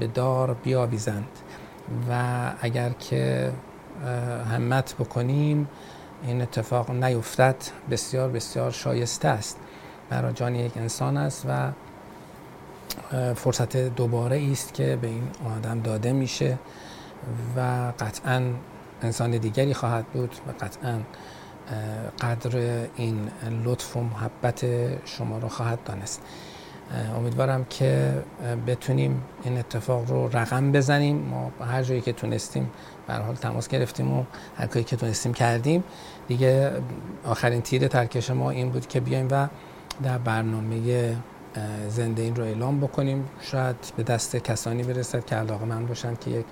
به دار بیاویزند. و اگر که همت بکنیم این اتفاق نیفتد. بسیار بسیار شایسته است. برای جان یک انسان است و فرصت دوباره است که به این آدم داده میشه و قطعا انسان دیگری خواهد بود و قطعا قدر این لطف و محبت شما رو خواهد دانست. امیدوارم که بتونیم این اتفاق رو رقم بزنیم. ما هر جایی که تونستیم به حال تماس گرفتیم و هر کاری که تونستیم کردیم. دیگه آخرین تیر ترکش ما این بود که بیایم و در برنامه زنده این رو اعلام بکنیم. شاید به دست کسانی برسد که علاقه من باشن که یک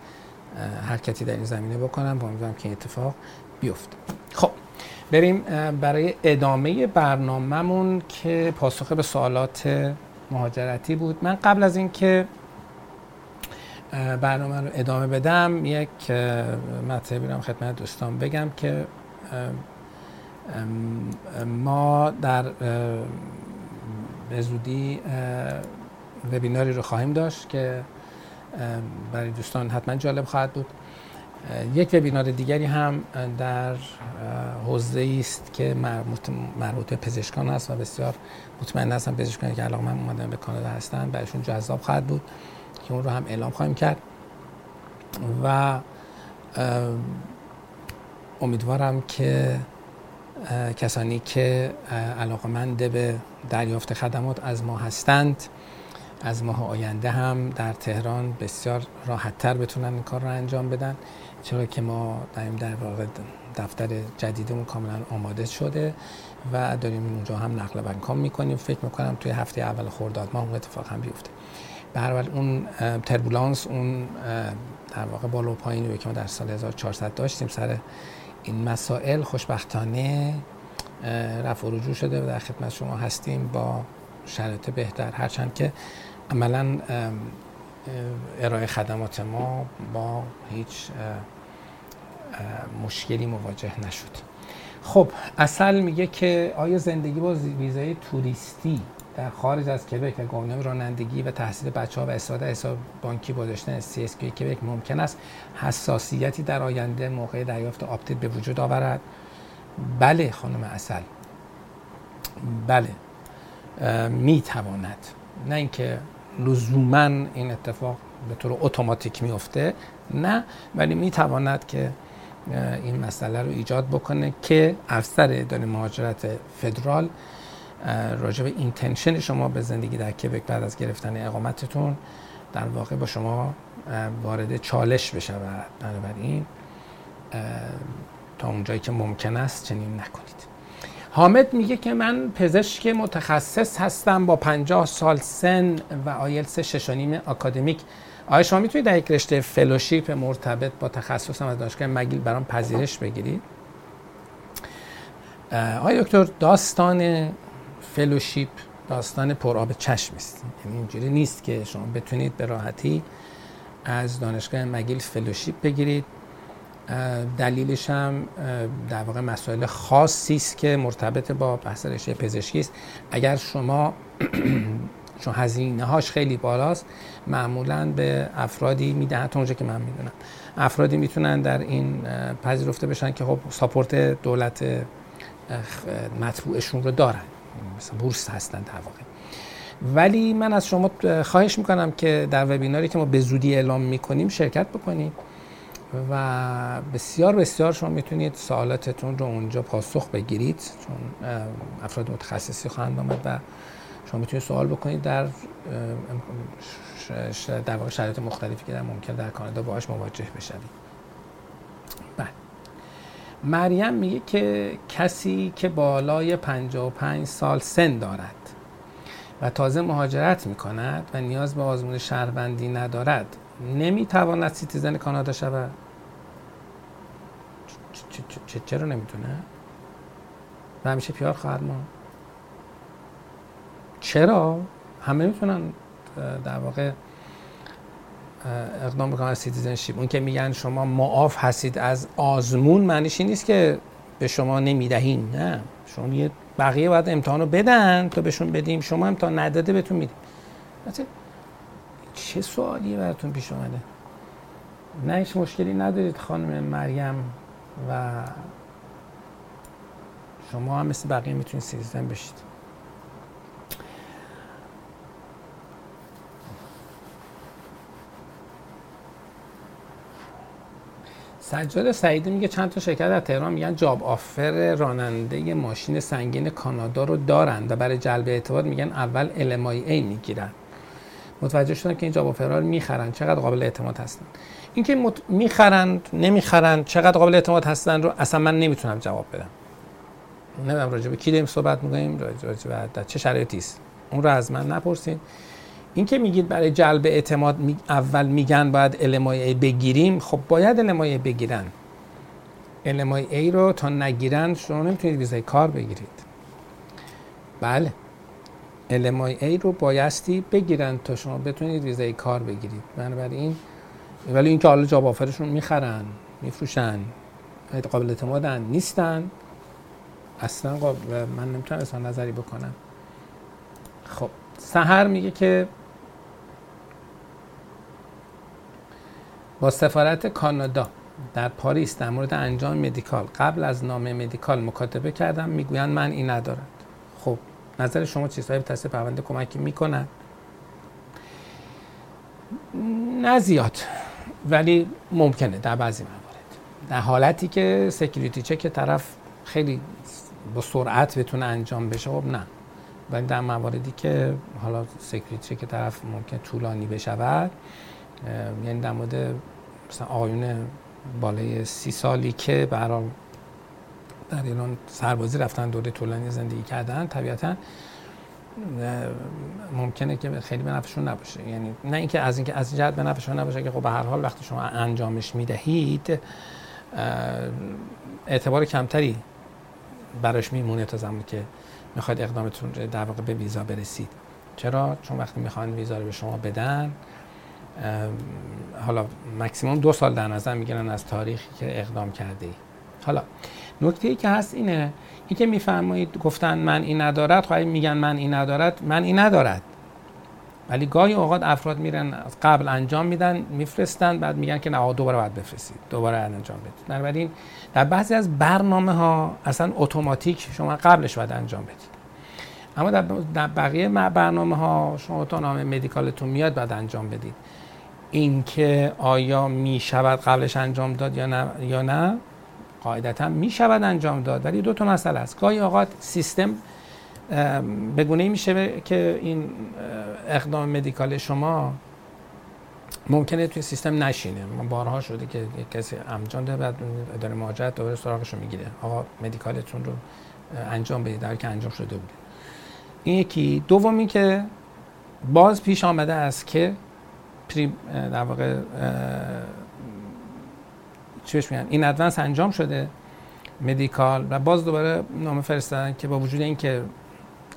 حرکتی در این زمینه بکنم با امیدوارم که اتفاق بیفته. خب بریم برای ادامه برنامهمون که پاسخ به سوالات مهاجرتی بود. من قبل از اینکه برنامه رو ادامه بدم یک مطلبی رو خدمت دوستان بگم که ما در به زودی وبیناری رو خواهیم داشت که برای دوستان حتما جالب خواهد بود. یک وبینار دیگری هم در حوزه است که مربوط به پزشکان است و بسیار مطمئن هستم پزشکانی که علاقه من اومدن به کانادا هستن برایشون جذاب خواهد بود که اون رو هم اعلام خواهیم کرد. و امیدوارم که کسانی که علاقمند به دریافت خدمات از ما هستند. از ماه آینده هم در تهران بسیار راحتتر بتونن این کار رو انجام بدن چرا که ما داریم در واقع دفتر جدیدمون کاملا آماده شده و داریم اونجا هم نقل و می‌کنیم. فکر می‌کنم توی هفته اول خرداد ماه اون اتفاق هم بیفته. به هر اون تربولانس اون در واقع بالا و پایینی که ما در سال 1400 داشتیم سر این مسائل خوشبختانه رفع و رجوع شده و در خدمت شما هستیم با شرایط بهتر. هرچند که عملا ارائه خدمات ما با هیچ مشکلی مواجه نشد. خب اصل میگه که آیا زندگی با ویزای توریستی در خارج از کبک و گواهینامه رانندگی و تحصیل بچه ها و استفاده حساب بانکی با داشتن CSQ کبک ممکن است حساسیتی در آینده موقع دریافت آپدیت به وجود آورد؟ بله خانم اصل بله. می تواند نه اینکه لزوما این اتفاق به طور اتوماتیک میفته نه ولی می تواند که این مسئله رو ایجاد بکنه که افسر اداره مهاجرت فدرال راجع به intention شما به زندگی در کبک بعد از گرفتن اقامتتون در واقع با شما وارد چالش بشه و بنابراین تا اونجایی که ممکن است چنین نکنید. حامد میگه که من پزشک متخصص هستم با 50 سال سن و آیلتس شش و نیم آکادمیک. آیا شما می‌تونید در یک رشته fellowship مرتبط با تخصصم از دانشگاه McGill برام پذیرش بگیرید؟ آیا دکتر داستان فلوشیپ داستان پرآب چشم است. یعنی اینجوری نیست که شما بتونید به راحتی از دانشگاه مگیل فلوشیپ بگیرید. دلیلش هم در واقع مسائل خاصی است که مرتبط با بحث رشته پزشکی است. اگر شما (clears throat) چون هزینه هاش خیلی بالاست معمولا به افرادی می‌دهن تا اونجا که من می‌دونم. افرادی می‌تونن در این پذیرفته بشن که خب ساپورت دولت مطبوعشون رو دارن. مثلا بورس هستن در واقع. ولی من از شما خواهش می‌کنم که در وبیناری که ما به زودی اعلام می‌کنیم شرکت بکنید و بسیار بسیار شما می‌تونید سوالاتتون رو اونجا پاسخ بگیرید چون افراد متخصصی خواهند آمد و شما می‌تونید سوال بکنید در در واقع شرایط مختلفی که در ممکن در کانادا باهاش مواجه بشوید. مریم میگه که کسی که بالای 55 سال سن دارد و تازه مهاجرت می‌کند و نیاز به آزمون شهروندی ندارد نمی‌تواند سیتیزن کانادا شود؟ چرا نمی‌تونه؟ و همیشه پیار خواهد ما چرا؟ همه می‌تونن در واقع اقدام می‌کنن از citizenship. اون که میگن شما معاف هستید از آزمون معنیش این نیست که به شما نمی‌دهیم نه. شما یه بقیه باید امتحان رو بدن تا بهشون بدیم. شما امتحان نداده بهتون میدیم. چه سوالیه براتون پیش اومده؟ نه هیچ مشکلی ندارید خانم مریم و شما هم مثل بقیه می‌تونید citizen بشید. سجاد سعیدی میگه چند تا شرکت در تهران میگن job offer راننده ماشین سنگین کانادا رو دارن و برای جلب اعتماد میگن اول LMIA می‌گیرن. متوجه شدن که این job offer ها رو می‌خرن. چقدر قابل اعتماد هستن؟ اینکه مت... می‌خرن نمی‌خرن چقدر قابل اعتماد هستن رو اصلا من نمی‌تونم جواب بدم. نمی‌دونم راجع به کی داریم صحبت می‌کنیم راجع به چه شرایطی است؟ اون رو از من نپرسین. این که میگید برای جلب اعتماد اول میگن باید LMIA بگیریم خب باید LMIA بگیرن. LMIA رو تا نگیرن شما نمی‌تونید ویزای کار بگیرید. بله. LMIA رو بایستی بگیرن تا شما بتونید ویزای کار بگیرید. بنابراین ولی اینکه حالا جاب آفرشون می‌خرن میفروشن قابل اعتمادن نیستن. اصلا قابل من نمی‌تونم اصلا نظری بکنم. خب سهر میگه که با سفارت کانادا در پاریس در مورد انجام مدیکال قبل از نامه مدیکال مکاتبه کردم می‌گویند من این ندارد خب نظر شما چیزهایی به تصدیق پرونده کمکی می‌کنن نه زیاد ولی ممکنه در بعضی موارد. در حالتی که security check طرف خیلی با سرعت بتونه انجام بشه خب نه. ولی در مواردی که حالا security check طرف ممکن طولانی بشود یعنی در مورد مثلا آقایون بالای سی سالی که برای در ایران سربازی رفتن دوره طولانی زندگی کردن طبیعتا ممکنه که خیلی به نفعشون نباشه. یعنی نه اینکه از اینکه از جهت به نفعشون نباشه که خب به هر حال وقتی شما انجامش می‌دهید اعتبار کمتری براش میمونه تا زمانی که می‌خواید اقدامتون در واقع به ویزا برسید. چرا؟ چون وقتی می‌خوان ویزا رو به شما بدن حالا مکسیموم دو سال در نظر می‌گیرن از تاریخی که اقدام کرده ای. حالا نکته ای که هست اینه این که میفرمایید گفتن من این ندارد خواهی میگن من این ندارد من این ندارد. ولی گاهی اوقات افراد میرن از قبل انجام میدن میفرستن بعد میگن که نه دوباره باید بفرستید دوباره انجام بدید. بنابراین در بعضی از برنامه ها اصلا اتوماتیک شما قبلش باید انجام بدید. اما در بقیه برنامه ها شما تا نام مدیکالتون میاد بعد انجام بدید. اینکه آیا می شود قبلش انجام داد یا نه یا نه؟ قاعدتا می شود انجام داد ولی دو تا مسئله است. گاهی اوقات سیستم به گونه میشه که این اقدام مدیکال شما ممکنه توی سیستم نشینه. بارها شده که کسی انجام ده بعد اداره مهاجرت دوباره سراغش رو می‌گیره. آقا مدیکالتون رو انجام بدید در که انجام شده بوده. این یکی. دومی که باز پیش آمده است که پری در واقع چی میگن؟ این ادوانس انجام شده مدیکال و باز دوباره نامه فرستادن که با وجود اینکه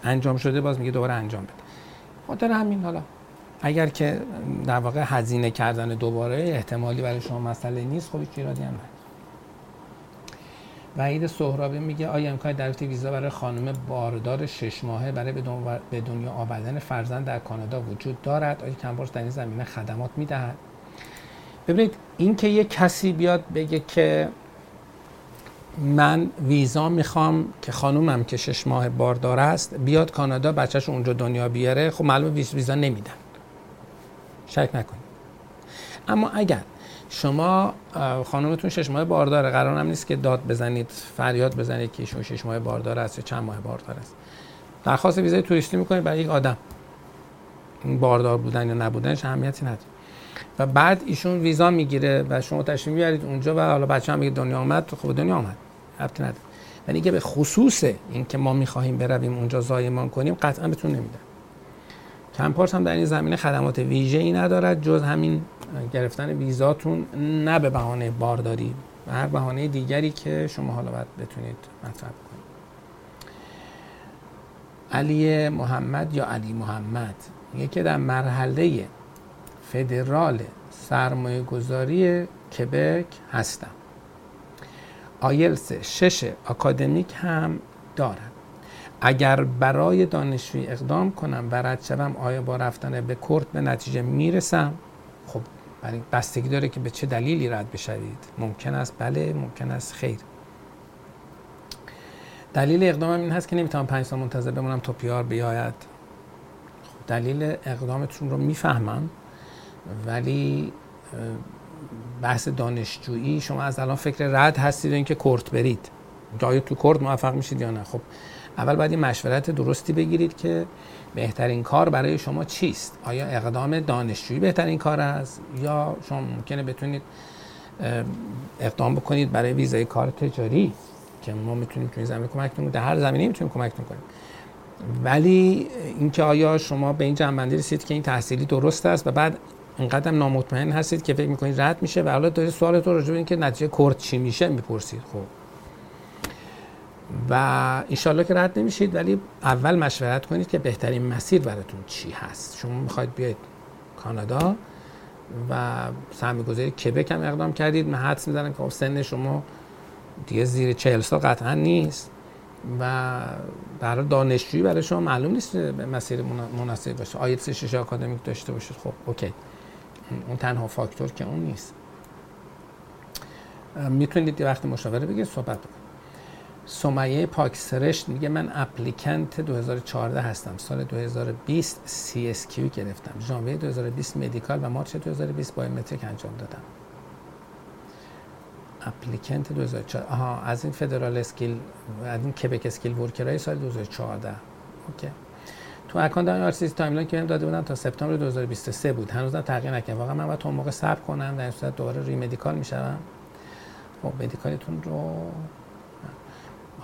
انجام شده باز میگه دوباره انجام بده. خاطر همین حالا. اگر که در واقع هزینه کردن دوباره احتمالی برای شما مسئله نیست خب هیچ ایرادی هم وحید سهرابی میگه آیا امکان دریافت ویزا برای خانم باردار شش ماهه برای به دنیا آوردن فرزند در کانادا وجود دارد؟ آیا کمپارس در این زمینه خدمات می‌دهد؟ ببینید این که یه کسی بیاد بگه که من ویزا می‌خوام که خانومم که شش ماه باردار است بیاد کانادا بچهش اونجا دنیا بیاره خب معلومه ویزا نمیدن. شک نکنید. اما اگر شما خانومتون شش ماه بارداره. قرار هم نیست که داد بزنید فریاد بزنید که ایشون شش ماه باردار است یا چند ماه باردار است. درخواست ویزای توریستی می‌کنید برای یک آدم باردار بودن یا نبودنش اهمیتی نداره. و بعد ایشون ویزا می‌گیره و شما تشریف می‌برید اونجا و حالا بچه هم میگه دنیا آمد خب دنیا آمد. ربطی نداره. ولی که به خصوص این که ما می‌خواهیم برویم اونجا زایمان کنیم قطعا بهتون نمیدن کمپارس هم در این زمینه خدمات ویژه ای ندارد جز همین گرفتن ویزاتون نه به بهانه بارداری و هر بهانه دیگری که شما حالا باید بتونید مطرح کنید. علی محمد یا علی محمد؟ میگه که در مرحله فدرال سرمایه گذاری کبک هستم. آیلس شش اکادمیک هم دارم اگر برای دانشجوی اقدام کنم و رد شوم آیا با رفتن به کورت به نتیجه می‌رسم؟ خب بستگی داره که به چه دلیلی رد بشوید. ممکن است؟ بله ممکن است. خیر. دلیل اقدامم این هست که نمی‌تونم پنج سال منتظر بمونم تا پیار بیاید. خب دلیل اقدامتون رو می‌فهمم ولی بحث دانشجویی شما از الان فکر رد هستید اینکه کورت برید. جای تو کورت موفق میشید یا نه؟ خب اول باید مشورت درستی بگیرید که بهترین کار برای شما چیست؟ آیا اقدام دانشجویی بهترین کار است؟ یا شما ممکنه بتونید اقدام بکنید برای ویزای کار تجاری که ما می‌تونیم توی زمینه کمک کنیم در هر زمینه می‌تونیم کمک کنیم. ولی اینکه آیا شما به این جنبندی رسید که این تحصیلی درست است و بعد اینقدر نامطمئن هستید که فکر می‌کنید رد میشه و حالا دارید سوال تو راجع به اینکه نتیجه کورت چی میشه می‌پرسید. خب. و انشالله که رد نمیشید ولی اول مشورت کنید که بهترین مسیر براتون چی هست. شما می‌خواید بیاید کانادا و سرمایه گذاری کبک هم اقدام کردید. من حدس می‌زنم که خب سن شما دیگه زیر چهل سال قطعا نیست و برای دانشجویی برای شما معلوم نیست مسیر مناسب باشه. آیت شش آکادمیک داشته باشید. خب اوکی. اون تنها فاکتور که اون نیست. می‌تونید وقتی مشاوره بگید صحبت بکنید سمیه پاک سرشت میگه من applicant 2014 هستم. سال 2020 CSQ گرفتم. ژانویه 2020 medical و مارچ 2020 biometric انجام دادم. applicant 2014 آها از این federal skill از این کبک skilled worker ای سال 2014 okay. تو account IRCC timeline که داده بودن تا سپتامبر 2023 بود. هنوز تغییر نکردم. واقعا من باید تا موقع صبر کنم در صورت دوباره re-medical میشم خب medical تون رو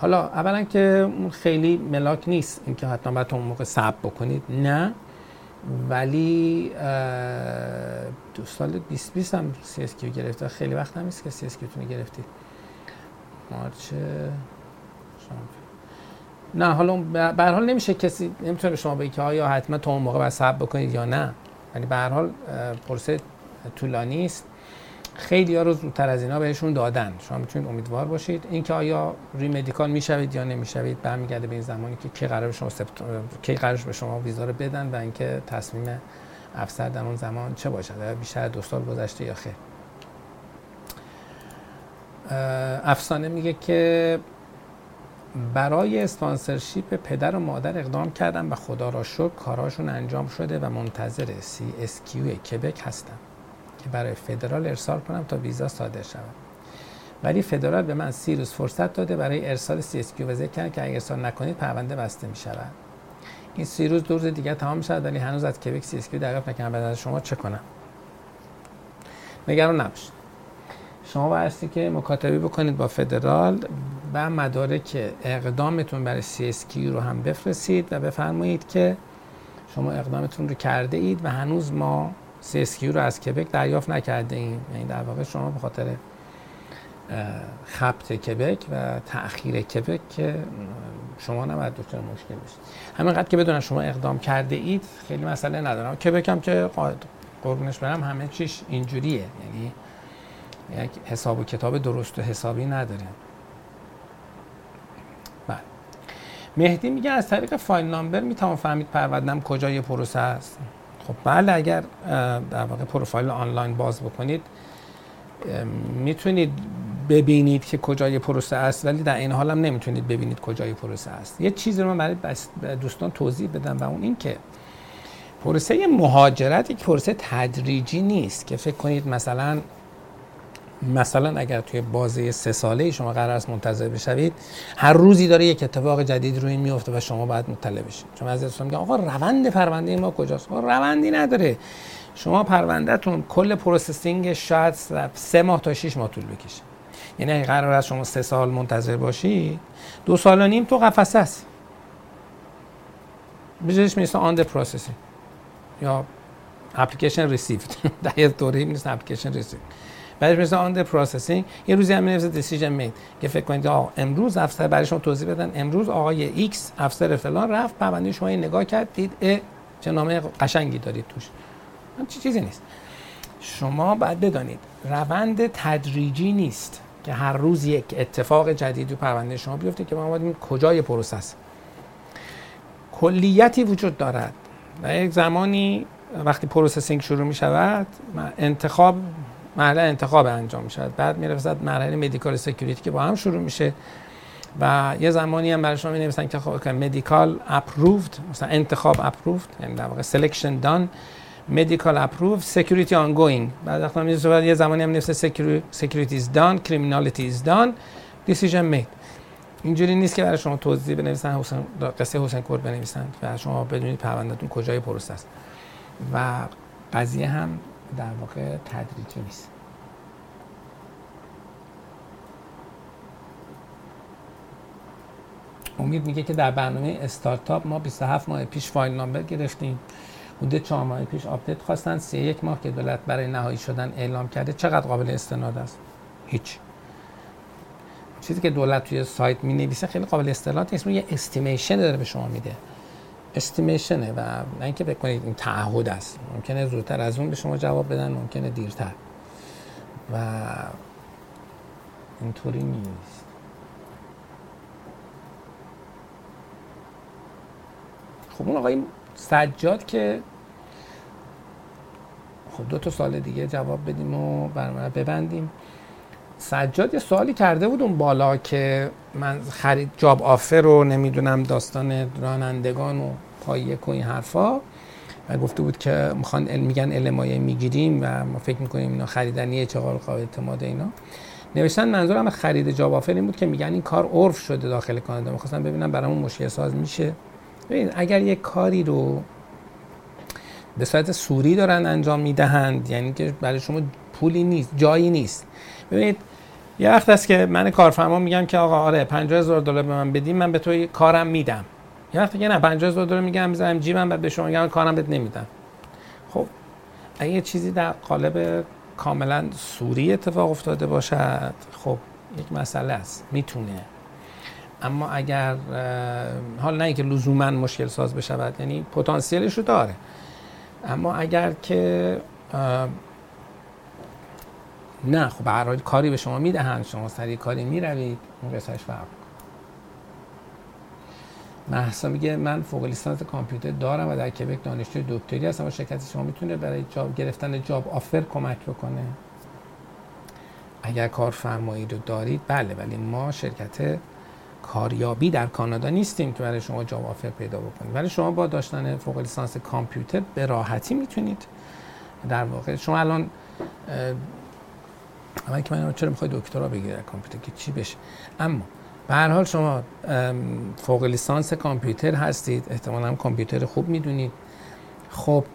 حالا اولا که خیلی ملاک نیست اینکه حتما باید اون موقع صبر بکنید. نه. ولی دو سال 2020 هم CSQ گرفته. خیلی وقت هم نیست که CSQ تونه گرفتید مارچ نه حالا به حال نمیشه کسی نمی‌تونه شما بگه که آیا حتما تا اون موقع باید صبر بکنید یا نه. یعنی به هر حال پروسه طولانی است خیلی ها رو زودتر از اینا بهشون دادن. شما می‌تونید امیدوار باشید. اینکه آیا re-medical می‌شوید یا نمی‌شوید برمیگرده به این زمانی که کی قرار شما سپت... کی قرار به شما ویزا رو بدن و اینکه تصمیم افسر در اون زمان چه باشد؟ بیشتر دو سال گذشته یا خیر. افسانه میگه که برای sponsorship پدر و مادر اقدام کردم و خدا را شکر کارهاشون انجام شده و منتظر CSQ کبک هستم که برای فدرال ارسال کنم تا ویزا صادر شود. ولی فدرال به من سی روز فرصت داده برای ارسال CSQ کرد که اگر ارسال نکنید پرونده بسته می شود. این سی روز دو روز دیگه تمام می شود ولی هنوز از کبک CSQ دریافت نکردم. از شما چه کنم؟ نگران نباشید. شما بایستی که مکاتبه بکنید با فدرال و مدارک اقدامتون برای CSQ رو هم بفرستید و بفرمایید که شما اقدامتون رو کرده اید و هنوز ما CSQ رو از کبک دریافت نکرده ایم یعنی در واقع شما به خاطر خبت کبک و تأخیر کبک که شما نباید دچار مشکل بشید. همینقدر که بدونن شما اقدام کرده اید خیلی مسئله ندارم. کبک هم که قربونش برم همه چیش اینجوریه. یعنی یک حساب و کتاب درست و حسابی نداره. بله. مهدی میگه از طریق فایل نامبر می‌تونم فهمید پروندم کجای پروسه است. خب بله اگر در واقع پروفایل آنلاین باز بکنید می‌تونید ببینید که کجای پروسه است ولی در این حال هم نمی‌تونید ببینید کجای پروسه است. یه چیزی رو من برای دوستان توضیح بدم و اون این که پروسه مهاجرت یک پروسه تدریجی نیست که فکر کنید مثلا مثلا اگر توی بازه سه ساله شما قرار است منتظر بشوید هر روزی داره یک اتفاق جدید روی میفته و شما باید مطلع بشید. شما از دوستان میگن آقا روند پرونده ما کجاست؟ آقا روندی نداره. شما پروندهتون کل processing شاید سه ماه تا 6 ماه طول بکشه. یعنی اگه قرار است شما سه سال منتظر باشید دو سال و نیم تو قفسه است بجاش می‌رسه on processing یا application received (laughs) در یه دوره نیست application received بعدش مثل on processing یه روزی هم می‌نویسه decision made که فکر کنید آقا امروز افسر برای شما توضیح بدن. امروز آقای ایکس افسر فلان رفت پرونده شما نگاه کرد دید چه نامه قشنگی دارید توش. چی چیزی نیست. شما باید بدانید روند تدریجی نیست که هر روز یک اتفاق جدید و پرونده شما بیفته که ما باید کجای process. کلیتی وجود دارد. و یک زمانی وقتی processing شروع می شود انتخاب مرحله انتخاب انجام می شود بعد می رسد مرحله medical security که با هم شروع میشه. و یه زمانی هم برای شما می نویسن که خب medical approved مثلا انتخاب approved یعنی در واقع selection done medical approved security ongoing بعد وقتا یه زمانی هم نویسه security is done criminality is done decision made اینجوری نیست که برای شما توضیح بنویسن قصه حسین کرد بنویسن. و شما بدونید پروندهتون کجای پروسه است. و قضیه هم در واقع تدریجی نیست. امید میگه که در برنامه استارتاپ ما 27 ماه پیش file number گرفتیم. حدود چهار ماه پیش update خواستن. سه یک ماه که دولت برای نهایی شدن اعلام کرده چقدر قابل استناد است؟ هیچ. چیزی که دولت توی سایت می نویسه خیلی قابل استناد نیست. یه estimation داره به شما میده. estimation ه و نه اینکه بکنید این تعهد است. ممکنه زودتر از اون به شما جواب بدن ممکنه دیرتر. و اینطوری نیست. خب اون آقای سجاد که خب دو تا سال دیگه جواب بدیم و برنامه ببندیم. سجاد یه سوالی کرده بود اون بالا که من خرید جاب آفر رو نمی‌دونم داستان رانندگان و پایه و این حرفا. و گفته بود که می‌خوان میگن المایه می‌گیریم و ما فکر می‌کنیم اینا خریدنیه چقدر قابل اعتماد اینا. نوشتن منظورم خرید جاب آفر این بود که میگن این کار عرف شده داخل کانادا. می‌خواستم ببینم برامون مشکل ساز میشه. ببین اگر یک کاری رو به صورت سوری دارن انجام می‌دهند یعنی که برای شما پولی نیست جایی نیست. ببینید یه وقت است که من کارفرما میگم که آقا آره 50000 دلار به من بدیم من به تو کارم میدم. یه وقت که نه 50000 دلار میگم می‌ذارم جیبم بعد به شما میگم کارم بهت نمیدم. خب اگه چیزی در قالب کاملا سوری اتفاق افتاده باشد خب یک مسئله است می‌تونه. اما اگر حال نه اینکه لزوما مشکل ساز بشود یعنی پتانسیلش رو داره. اما اگر که نه خب برای کاری به شما می‌دهند. شما سریع کاری می‌روید. اون قصهش فرق محسا میگه من فوق لیسانس کامپیوتر دارم و در کبک دانشجوی دکتری هستم و شرکت شما می‌تونه برای جاب گرفتن جاب آفر کمک بکنه. اگر کارفرمایی رو دارید بله ولی ما شرکت کاریابی در کانادا نیستیم که برای شما جاب آفر پیدا بکنید ولی شما با داشتن فوق لیسانس کامپیوتر به راحتی می‌تونید در واقع. شما الان اول که من چرا می‌خوای دکترا بگیری در کامپیوتر؟ که چی بشه؟ اما به هر حال شما فوق لیسانس کامپیوتر هستید. احتمالا کامپیوتر خوب می‌دونید. خب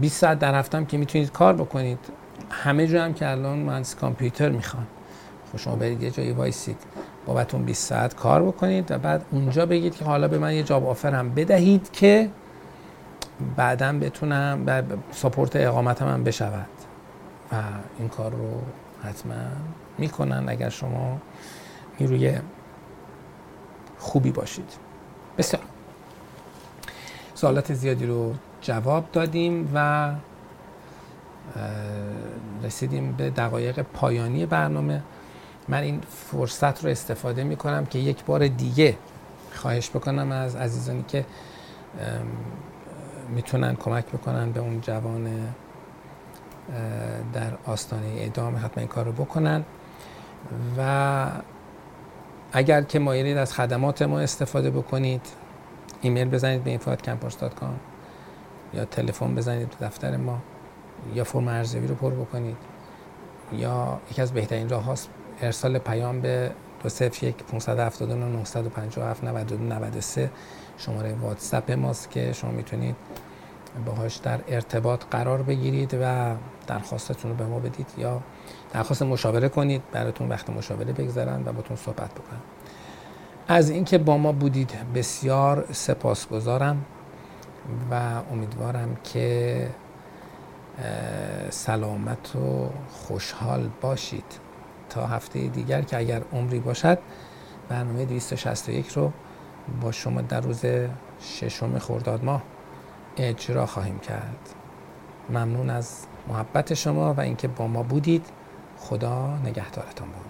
20 ساعت در هفتم که می‌تونید کار بکنید همه جا هم که الان مهندس کامپیوتر می‌خوان. خب شما برید یه جایی وایسید بابتون 20 ساعت کار بکنید و بعد اونجا بگید که حالا به من یه جاب آفر هم بدهید که بعدا بتونم ساپورت اقامتم هم بشود. و این کار رو حتما می‌کنن. اگر شما نیروی خوبی باشید. بسیار. سوالات زیادی رو جواب دادیم و رسیدیم به دقایق پایانی برنامه. من این فرصت رو استفاده می کنم که یک بار دیگه خواهش بکنم از عزیزانی که می‌تونن کمک بکنن به اون جوان در آستانه اعدام حتما این کار رو بکنن. و اگر که مایلید از خدمات ما استفاده بکنید ایمیل بزنید به info@campus.com یا تلفن بزنید به دفتر ما یا فرم ارزیابی رو پر بکنید یا یکی از بهترین راه هاست ارسال پیام به 201 579 957 92 93 شماره واتساپ ماست که شما می‌تونید باهاش در ارتباط قرار بگیرید و درخواستتون رو به ما بدید یا درخواست مشاوره کنید. براتون وقت مشاوره بگذارن و باتون صحبت بکنن. از اینکه با ما بودید بسیار سپاسگزارم و امیدوارم که سلامت و خوشحال باشید. تا هفته دیگر که اگر عمری باشد برنامه 261 رو با شما در روز ششم خرداد ماه اجرا خواهیم کرد. ممنون از محبت شما و اینکه با ما بودید. خدا نگهدارتان بود